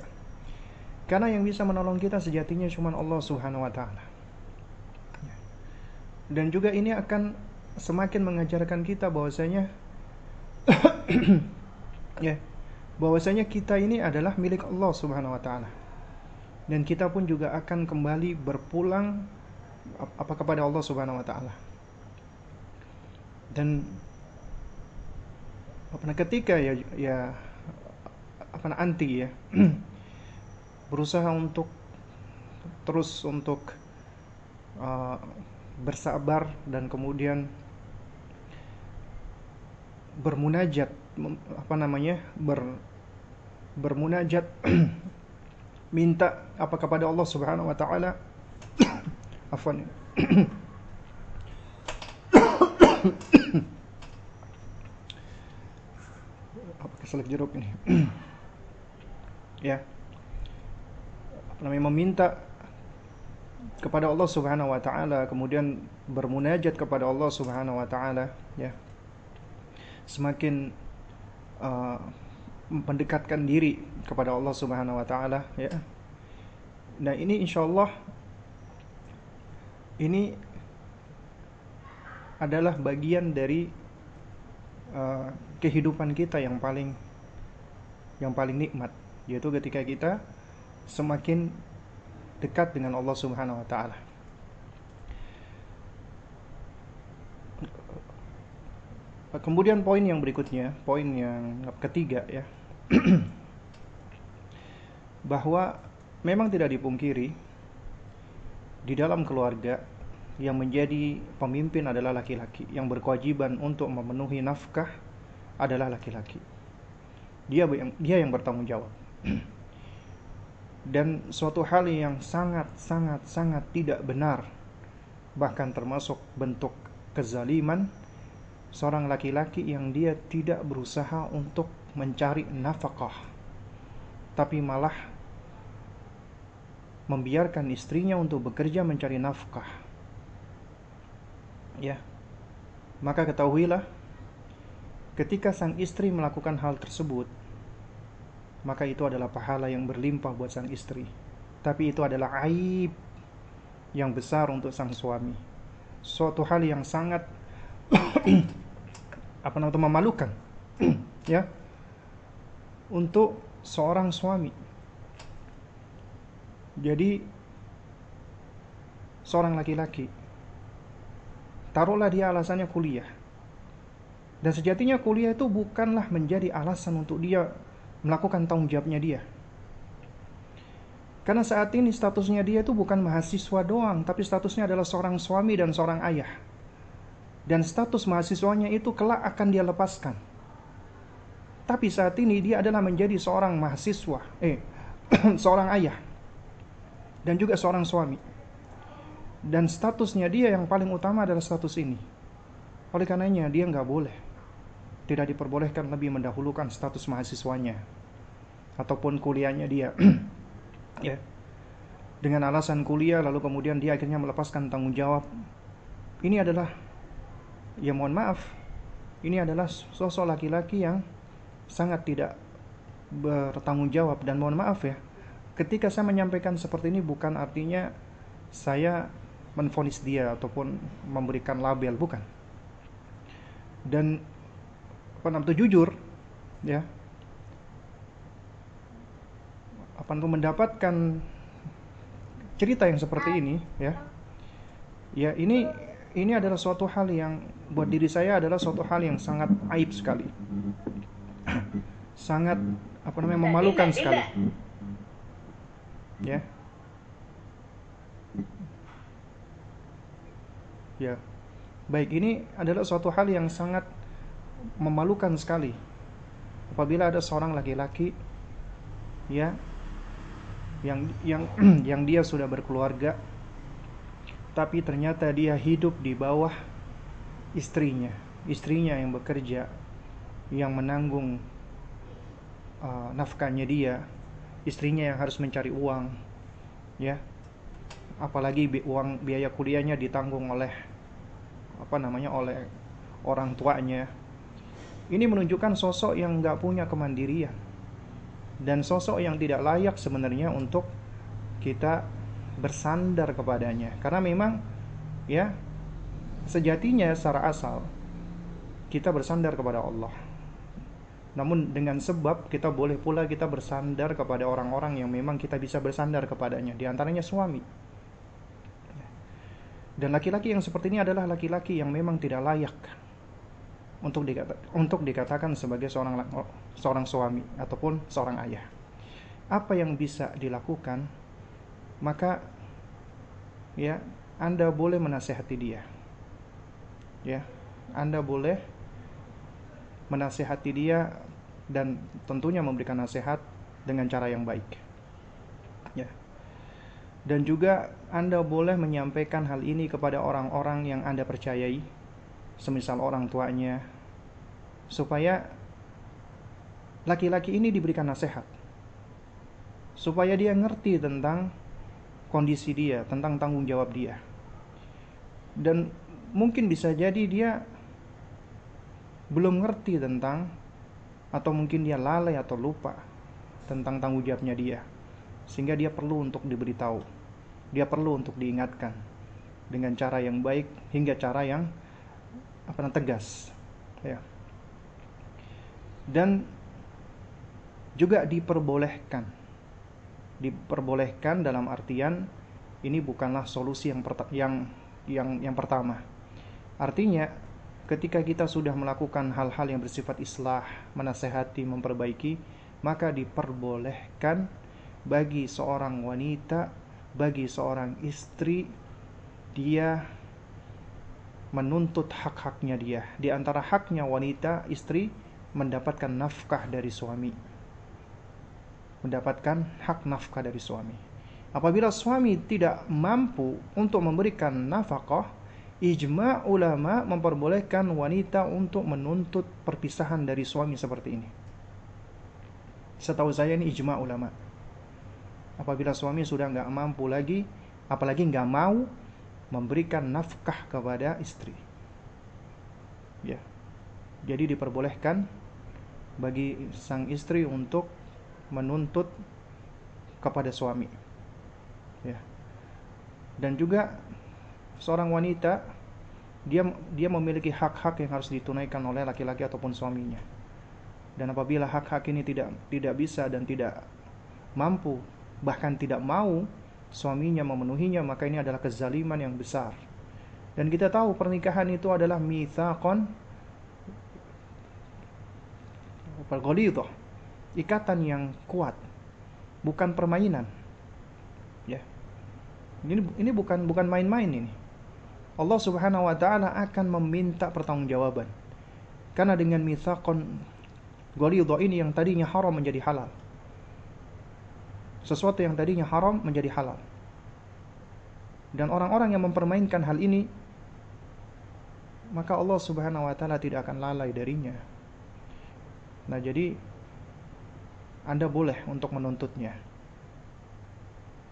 Karena yang bisa menolong kita sejatinya cuma Allah Subhanahu Wa Taala. Dan juga ini akan semakin mengajarkan kita bahwasanya ya bahwasanya kita ini adalah milik Allah Subhanahu Wa Taala. Dan kita pun juga akan kembali berpulang apa kepada Allah Subhanahu wa taala. Dan apa ketika ya ya apa anti ya berusaha untuk terus untuk uh, bersabar dan kemudian bermunajat apa namanya ber bermunajat minta apa kepada Allah Subhanahu wa taala afwan. Apa keselak jeruk ini? Ya. Apa namanya? Meminta kepada Allah Subhanahu wa taala kemudian bermunajat kepada Allah Subhanahu wa taala ya. Semakin uh, mendekatkan diri kepada Allah Subhanahu wa taala ya. Nah ini insyaallah ini adalah bagian dari uh, kehidupan kita yang paling yang paling nikmat yaitu ketika kita semakin dekat dengan Allah Subhanahu wa taala. Kemudian poin yang berikutnya, poin yang ketiga ya. bahwa memang tidak dipungkiri di dalam keluarga yang menjadi pemimpin adalah laki-laki. Yang berkewajiban untuk memenuhi nafkah adalah laki-laki. Dia yang dia yang bertanggung jawab. Dan suatu hal yang sangat sangat sangat tidak benar bahkan termasuk bentuk kezaliman seorang laki-laki yang dia tidak berusaha untuk mencari nafkah tapi malah membiarkan istrinya untuk bekerja mencari nafkah. Ya. Maka ketahuilah ketika sang istri melakukan hal tersebut, maka itu adalah pahala yang berlimpah buat sang istri. Tapi itu adalah aib yang besar untuk sang suami. Suatu hal yang sangat apa namanya memalukan ya untuk seorang suami. Jadi seorang laki-laki taruhlah dia alasannya kuliah. Dan sejatinya kuliah itu bukanlah menjadi alasan untuk dia melakukan tanggung jawabnya dia. Karena saat ini statusnya dia itu bukan mahasiswa doang, tapi statusnya adalah seorang suami dan seorang ayah. Dan status mahasiswanya itu kelak akan dia lepaskan. Tapi saat ini dia adalah menjadi seorang mahasiswa, eh, seorang ayah, dan juga seorang suami. Dan statusnya dia yang paling utama adalah status ini. Oleh karenanya dia nggak boleh, tidak diperbolehkan lebih mendahulukan status mahasiswanya ataupun kuliahnya dia. ya dengan alasan kuliah lalu kemudian dia akhirnya melepaskan tanggung jawab ini adalah ya mohon maaf ini adalah sosok laki-laki yang sangat tidak bertanggung jawab dan mohon maaf ya ketika saya menyampaikan seperti ini bukan artinya saya menfonis dia ataupun memberikan label bukan. Dan apa namanya jujur ya apa untuk mendapatkan cerita yang seperti ini ya ya ini ini adalah suatu hal yang buat diri saya adalah suatu hal yang sangat aib sekali. Sangat apa namanya memalukan sekali ya. Ya. Baik ini adalah suatu hal yang sangat memalukan sekali. Apabila ada seorang laki-laki ya yang yang yang dia sudah berkeluarga tapi ternyata dia hidup di bawah istrinya istrinya yang bekerja yang menanggung uh, nafkahnya dia istrinya yang harus mencari uang ya. Apalagi bi uang biaya kuliahnya ditanggung oleh apa namanya oleh orang tuanya. Ini menunjukkan sosok yang nggak punya kemandirian dan sosok yang tidak layak sebenarnya untuk kita bersandar kepadanya. Karena memang ya sejatinya secara asal kita bersandar kepada Allah namun dengan sebab kita boleh pula kita bersandar kepada orang-orang yang memang kita bisa bersandar kepadanya di antaranya suami dan laki-laki yang seperti ini adalah laki-laki yang memang tidak layak untuk dikata, untuk dikatakan sebagai seorang seorang suami ataupun seorang ayah. Apa yang bisa dilakukan? Maka ya, Anda boleh menasehati dia. Ya, Anda boleh menasehati dia dan tentunya memberikan nasihat dengan cara yang baik. Ya. Dan juga Anda boleh menyampaikan hal ini kepada orang-orang yang Anda percayai, semisal orang tuanya, supaya laki-laki ini diberikan nasihat supaya dia ngerti tentang kondisi dia, tentang tanggung jawab dia. Dan mungkin bisa jadi dia belum ngerti tentang atau mungkin dia lalai atau lupa tentang tanggung jawabnya dia. Sehingga dia perlu untuk diberitahu. Dia perlu untuk diingatkan dengan cara yang baik hingga cara yang apa namanya tegas. Ya dan juga diperbolehkan diperbolehkan dalam artian ini bukanlah solusi yang yang yang yang pertama artinya ketika kita sudah melakukan hal-hal yang bersifat islah menasehati memperbaiki maka diperbolehkan bagi seorang wanita bagi seorang istri dia menuntut hak-haknya dia di antara haknya wanita istri mendapatkan nafkah dari suami. Mendapatkan hak nafkah dari suami. Apabila suami tidak mampu untuk memberikan nafkah, ijma ulama memperbolehkan wanita untuk menuntut perpisahan dari suami seperti ini. Setahu saya ini ijma ulama. Apabila suami sudah nggak mampu lagi, apalagi nggak mau memberikan nafkah kepada istri. Ya. Jadi diperbolehkan bagi sang istri untuk menuntut kepada suami. Ya. Dan juga seorang wanita dia dia memiliki hak-hak yang harus ditunaikan oleh laki-laki ataupun suaminya. Dan apabila hak-hak ini tidak tidak bisa dan tidak mampu bahkan tidak mau suaminya memenuhinya maka ini adalah kezaliman yang besar. Dan kita tahu pernikahan itu adalah mitsaqon itu ikatan yang kuat bukan permainan ya ini ini bukan bukan main-main ini Allah Subhanahu wa taala akan meminta pertanggungjawaban karena dengan mitsaqon ghalidha ini yang tadinya haram menjadi halal sesuatu yang tadinya haram menjadi halal. Dan orang-orang yang mempermainkan hal ini maka Allah Subhanahu wa taala tidak akan lalai darinya. Nah, jadi Anda boleh untuk menuntutnya.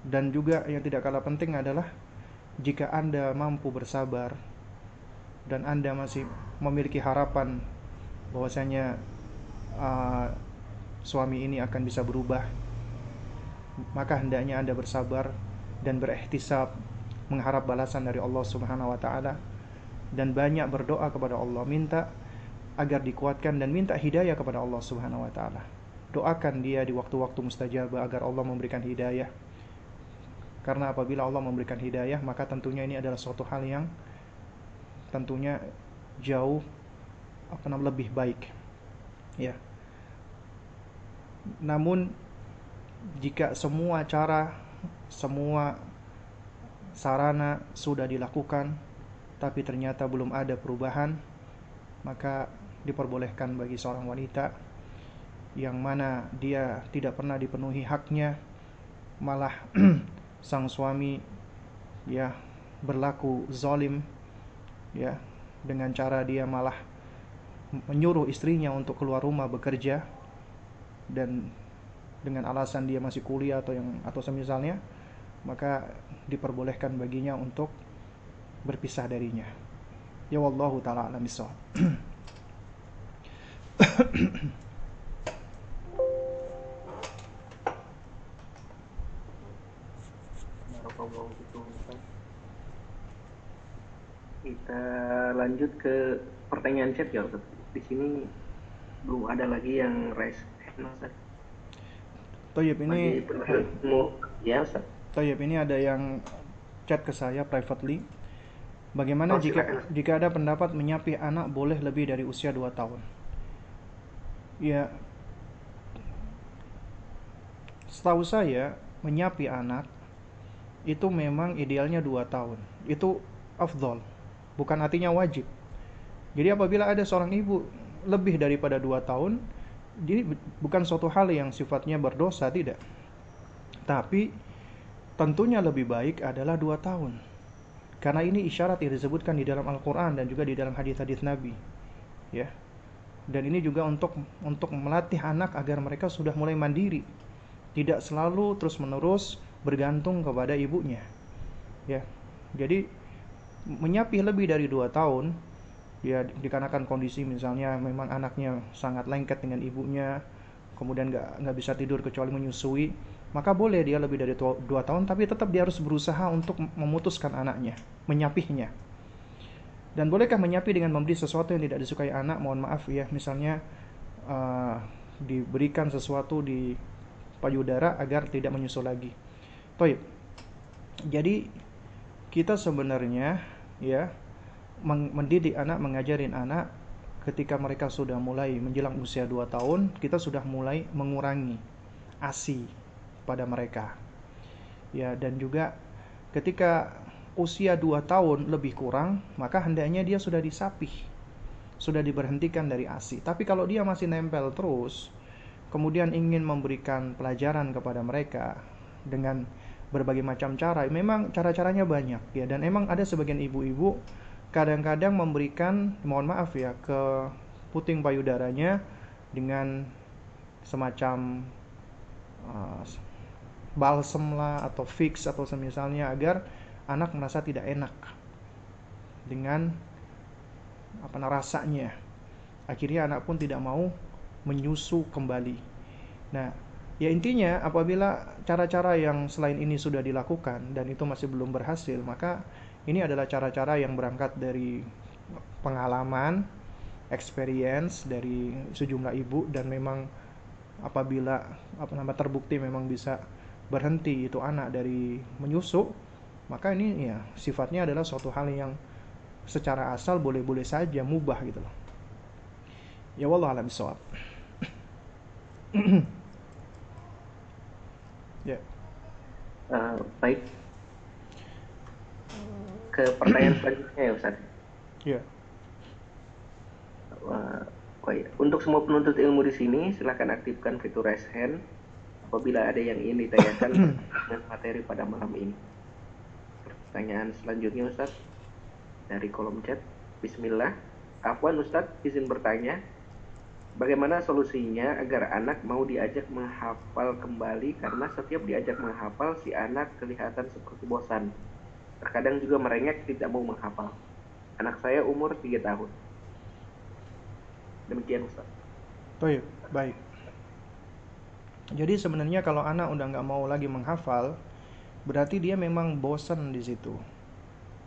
Dan juga yang tidak kalah penting adalah jika Anda mampu bersabar dan Anda masih memiliki harapan bahwasanya uh, suami ini akan bisa berubah maka hendaknya Anda bersabar dan berihtisab mengharap balasan dari Allah Subhanahu wa taala dan banyak berdoa kepada Allah minta agar dikuatkan dan minta hidayah kepada Allah Subhanahu wa taala. Doakan dia di waktu-waktu mustajab agar Allah memberikan hidayah. Karena apabila Allah memberikan hidayah, maka tentunya ini adalah suatu hal yang tentunya jauh apa namanya lebih baik. Ya. Namun jika semua cara, semua sarana sudah dilakukan, tapi ternyata belum ada perubahan, maka diperbolehkan bagi seorang wanita yang mana dia tidak pernah dipenuhi haknya, malah sang suami ya berlaku zalim ya dengan cara dia malah menyuruh istrinya untuk keluar rumah bekerja dan dengan alasan dia masih kuliah atau yang atau semisalnya maka diperbolehkan baginya untuk berpisah darinya. Ya wallahu taala alam kita lanjut ke pertanyaan chat ya di sini belum ada lagi yang raise hand Toyib ini ya Toyib ini ada yang chat ke saya privately. Bagaimana oh, jika jika ada pendapat menyapi anak boleh lebih dari usia 2 tahun? Ya, setahu saya menyapi anak itu memang idealnya 2 tahun. Itu afdol, bukan artinya wajib. Jadi apabila ada seorang ibu lebih daripada 2 tahun, jadi bukan suatu hal yang sifatnya berdosa tidak tapi tentunya lebih baik adalah dua tahun karena ini isyarat yang disebutkan di dalam Al-Quran dan juga di dalam hadis-hadis Nabi ya dan ini juga untuk untuk melatih anak agar mereka sudah mulai mandiri tidak selalu terus menerus bergantung kepada ibunya. Ya. Jadi menyapi lebih dari dua tahun ya dikarenakan kondisi misalnya memang anaknya sangat lengket dengan ibunya kemudian nggak nggak bisa tidur kecuali menyusui maka boleh dia lebih dari dua tahun tapi tetap dia harus berusaha untuk memutuskan anaknya menyapihnya. Dan bolehkah menyapi dengan memberi sesuatu yang tidak disukai anak? Mohon maaf ya. Misalnya uh, diberikan sesuatu di payudara agar tidak menyusul lagi Toib jadi kita sebenarnya ya mendidik anak, mengajarin anak ketika mereka sudah mulai menjelang usia 2 tahun, kita sudah mulai mengurangi ASI pada mereka. Ya, dan juga ketika usia 2 tahun lebih kurang, maka hendaknya dia sudah disapih. Sudah diberhentikan dari ASI. Tapi kalau dia masih nempel terus, kemudian ingin memberikan pelajaran kepada mereka dengan berbagai macam cara, memang cara-caranya banyak ya. Dan emang ada sebagian ibu-ibu kadang-kadang memberikan mohon maaf ya ke puting payudaranya dengan semacam uh, balsem lah atau fix atau semisalnya agar anak merasa tidak enak dengan apa rasanya. Akhirnya anak pun tidak mau menyusu kembali. Nah Ya intinya apabila cara-cara yang selain ini sudah dilakukan dan itu masih belum berhasil, maka ini adalah cara-cara yang berangkat dari pengalaman, experience dari sejumlah ibu dan memang apabila apa nama terbukti memang bisa berhenti itu anak dari menyusu, maka ini ya sifatnya adalah suatu hal yang secara asal boleh-boleh saja mubah gitu loh. Ya wallah alam bisawab. Ya. Uh, baik. Ke pertanyaan selanjutnya ya Ustaz. Ya. Uh, Untuk semua penuntut ilmu di sini, silahkan aktifkan fitur raise hand apabila ada yang ingin ditanyakan dengan materi pada malam ini. Pertanyaan selanjutnya Ustaz dari kolom chat. Bismillah. Afwan Ustaz, izin bertanya. Bagaimana solusinya agar anak mau diajak menghafal kembali karena setiap diajak menghafal si anak kelihatan seperti bosan. Terkadang juga merengek tidak mau menghafal. Anak saya umur 3 tahun. Demikian Ustaz. Baik, baik. Jadi sebenarnya kalau anak udah nggak mau lagi menghafal, berarti dia memang bosan di situ.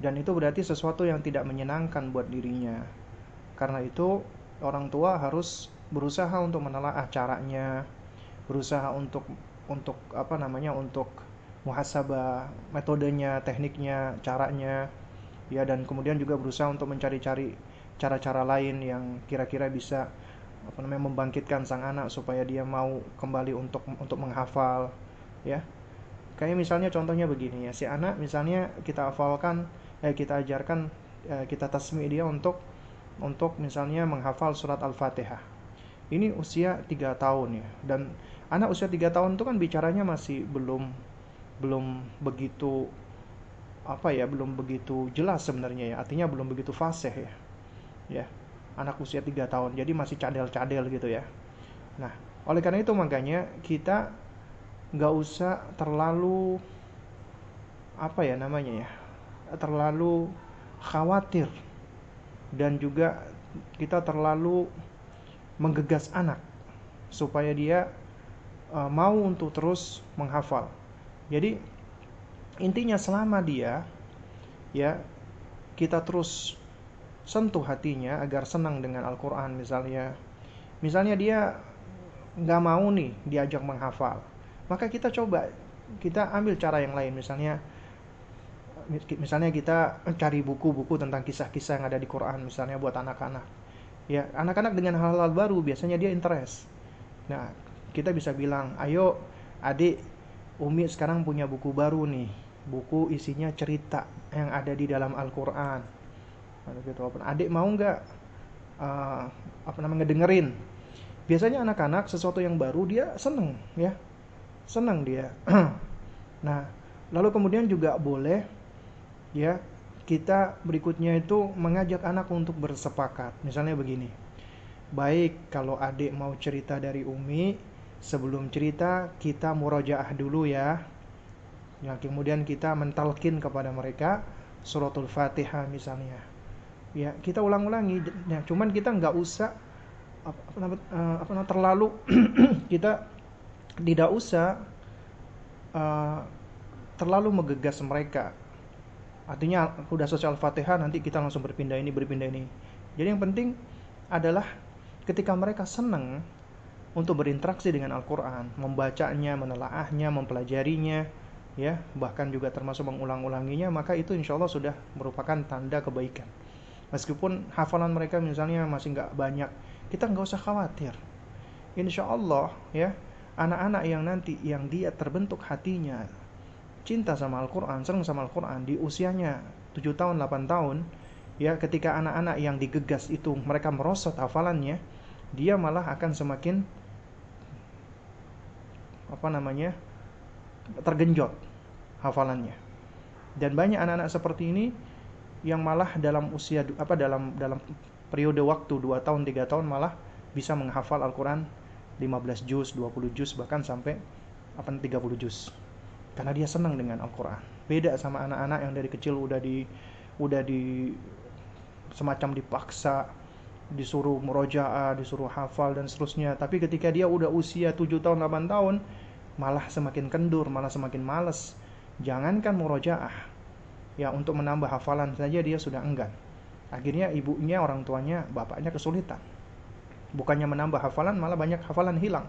Dan itu berarti sesuatu yang tidak menyenangkan buat dirinya. Karena itu orang tua harus berusaha untuk menelaah caranya, berusaha untuk untuk apa namanya untuk muhasabah metodenya, tekniknya, caranya, ya dan kemudian juga berusaha untuk mencari-cari cara-cara lain yang kira-kira bisa apa namanya membangkitkan sang anak supaya dia mau kembali untuk untuk menghafal, ya. Kayak misalnya contohnya begini ya, si anak misalnya kita hafalkan, eh kita ajarkan, eh, kita tasmi dia untuk untuk misalnya menghafal surat Al-Fatihah ini usia 3 tahun ya. Dan anak usia 3 tahun itu kan bicaranya masih belum belum begitu apa ya belum begitu jelas sebenarnya ya. Artinya belum begitu fasih ya. Ya anak usia 3 tahun. Jadi masih cadel-cadel gitu ya. Nah oleh karena itu makanya kita nggak usah terlalu apa ya namanya ya terlalu khawatir. Dan juga kita terlalu menggegas anak supaya dia uh, mau untuk terus menghafal. Jadi intinya selama dia ya kita terus sentuh hatinya agar senang dengan Al-Quran misalnya. Misalnya dia nggak mau nih diajak menghafal maka kita coba kita ambil cara yang lain. Misalnya misalnya kita cari buku-buku tentang kisah-kisah yang ada di Quran misalnya buat anak-anak ya anak-anak dengan hal-hal baru biasanya dia interest. Nah kita bisa bilang ayo adik Umi sekarang punya buku baru nih. Buku isinya cerita yang ada di dalam Al-Quran. Gitu adik mau nggak uh, apa namanya ngedengerin. Biasanya anak-anak sesuatu yang baru dia seneng ya. Seneng dia. Nah lalu kemudian juga boleh ya kita berikutnya itu mengajak anak untuk bersepakat. Misalnya begini. Baik, kalau adik mau cerita dari Umi, sebelum cerita kita murojaah dulu ya. Ya, kemudian kita mentalkin kepada mereka suratul Fatihah misalnya. Ya, kita ulang-ulangi. Ya, cuman kita nggak usah apa, apa, uh, apa terlalu kita tidak usah uh, terlalu menggegas mereka Artinya udah sosial Fatihah nanti kita langsung berpindah ini berpindah ini. Jadi yang penting adalah ketika mereka senang untuk berinteraksi dengan Al-Qur'an, membacanya, menelaahnya, mempelajarinya, ya, bahkan juga termasuk mengulang-ulanginya, maka itu insya Allah sudah merupakan tanda kebaikan. Meskipun hafalan mereka misalnya masih nggak banyak, kita nggak usah khawatir. Insya Allah ya, anak-anak yang nanti yang dia terbentuk hatinya cinta sama Al-Quran, senang sama Al-Quran di usianya 7 tahun, 8 tahun, ya ketika anak-anak yang digegas itu mereka merosot hafalannya, dia malah akan semakin apa namanya tergenjot hafalannya. Dan banyak anak-anak seperti ini yang malah dalam usia apa dalam dalam periode waktu 2 tahun, 3 tahun malah bisa menghafal Al-Quran 15 juz, 20 juz bahkan sampai apa 30 juz karena dia senang dengan Al-Quran beda sama anak-anak yang dari kecil udah di udah di semacam dipaksa disuruh murojaah, disuruh hafal dan seterusnya. Tapi ketika dia udah usia 7 tahun, 8 tahun, malah semakin kendur, malah semakin males. Jangankan murojaah, ya untuk menambah hafalan saja dia sudah enggan. Akhirnya ibunya, orang tuanya, bapaknya kesulitan. Bukannya menambah hafalan, malah banyak hafalan hilang.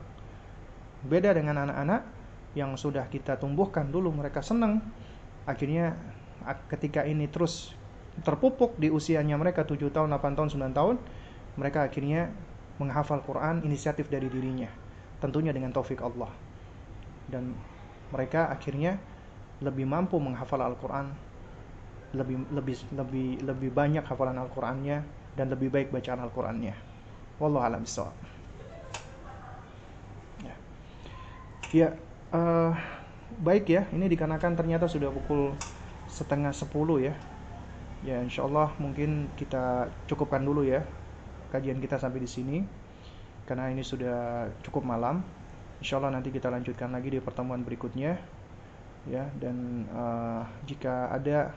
Beda dengan anak-anak yang sudah kita tumbuhkan dulu mereka senang. Akhirnya ketika ini terus terpupuk di usianya mereka 7 tahun, 8 tahun, 9 tahun, mereka akhirnya menghafal Quran inisiatif dari dirinya. Tentunya dengan taufik Allah. Dan mereka akhirnya lebih mampu menghafal Al-Quran lebih lebih lebih lebih banyak hafalan Al-Qur'annya dan lebih baik bacaan Al-Qur'annya. Wallahu a'lam. Ya. Ya, uh, baik ya. Ini dikarenakan ternyata sudah pukul setengah sepuluh ya. Ya, insya Allah mungkin kita cukupkan dulu ya kajian kita sampai di sini karena ini sudah cukup malam. Insya Allah nanti kita lanjutkan lagi di pertemuan berikutnya ya dan uh, jika ada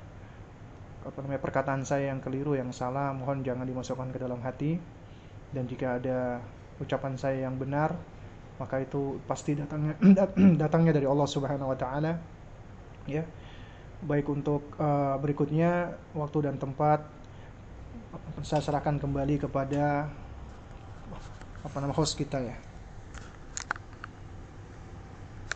apa namanya perkataan saya yang keliru yang salah mohon jangan dimasukkan ke dalam hati dan jika ada ucapan saya yang benar maka itu pasti datangnya datangnya dari Allah Subhanahu wa taala ya. Baik untuk uh, berikutnya waktu dan tempat saya serahkan kembali kepada apa nama host kita ya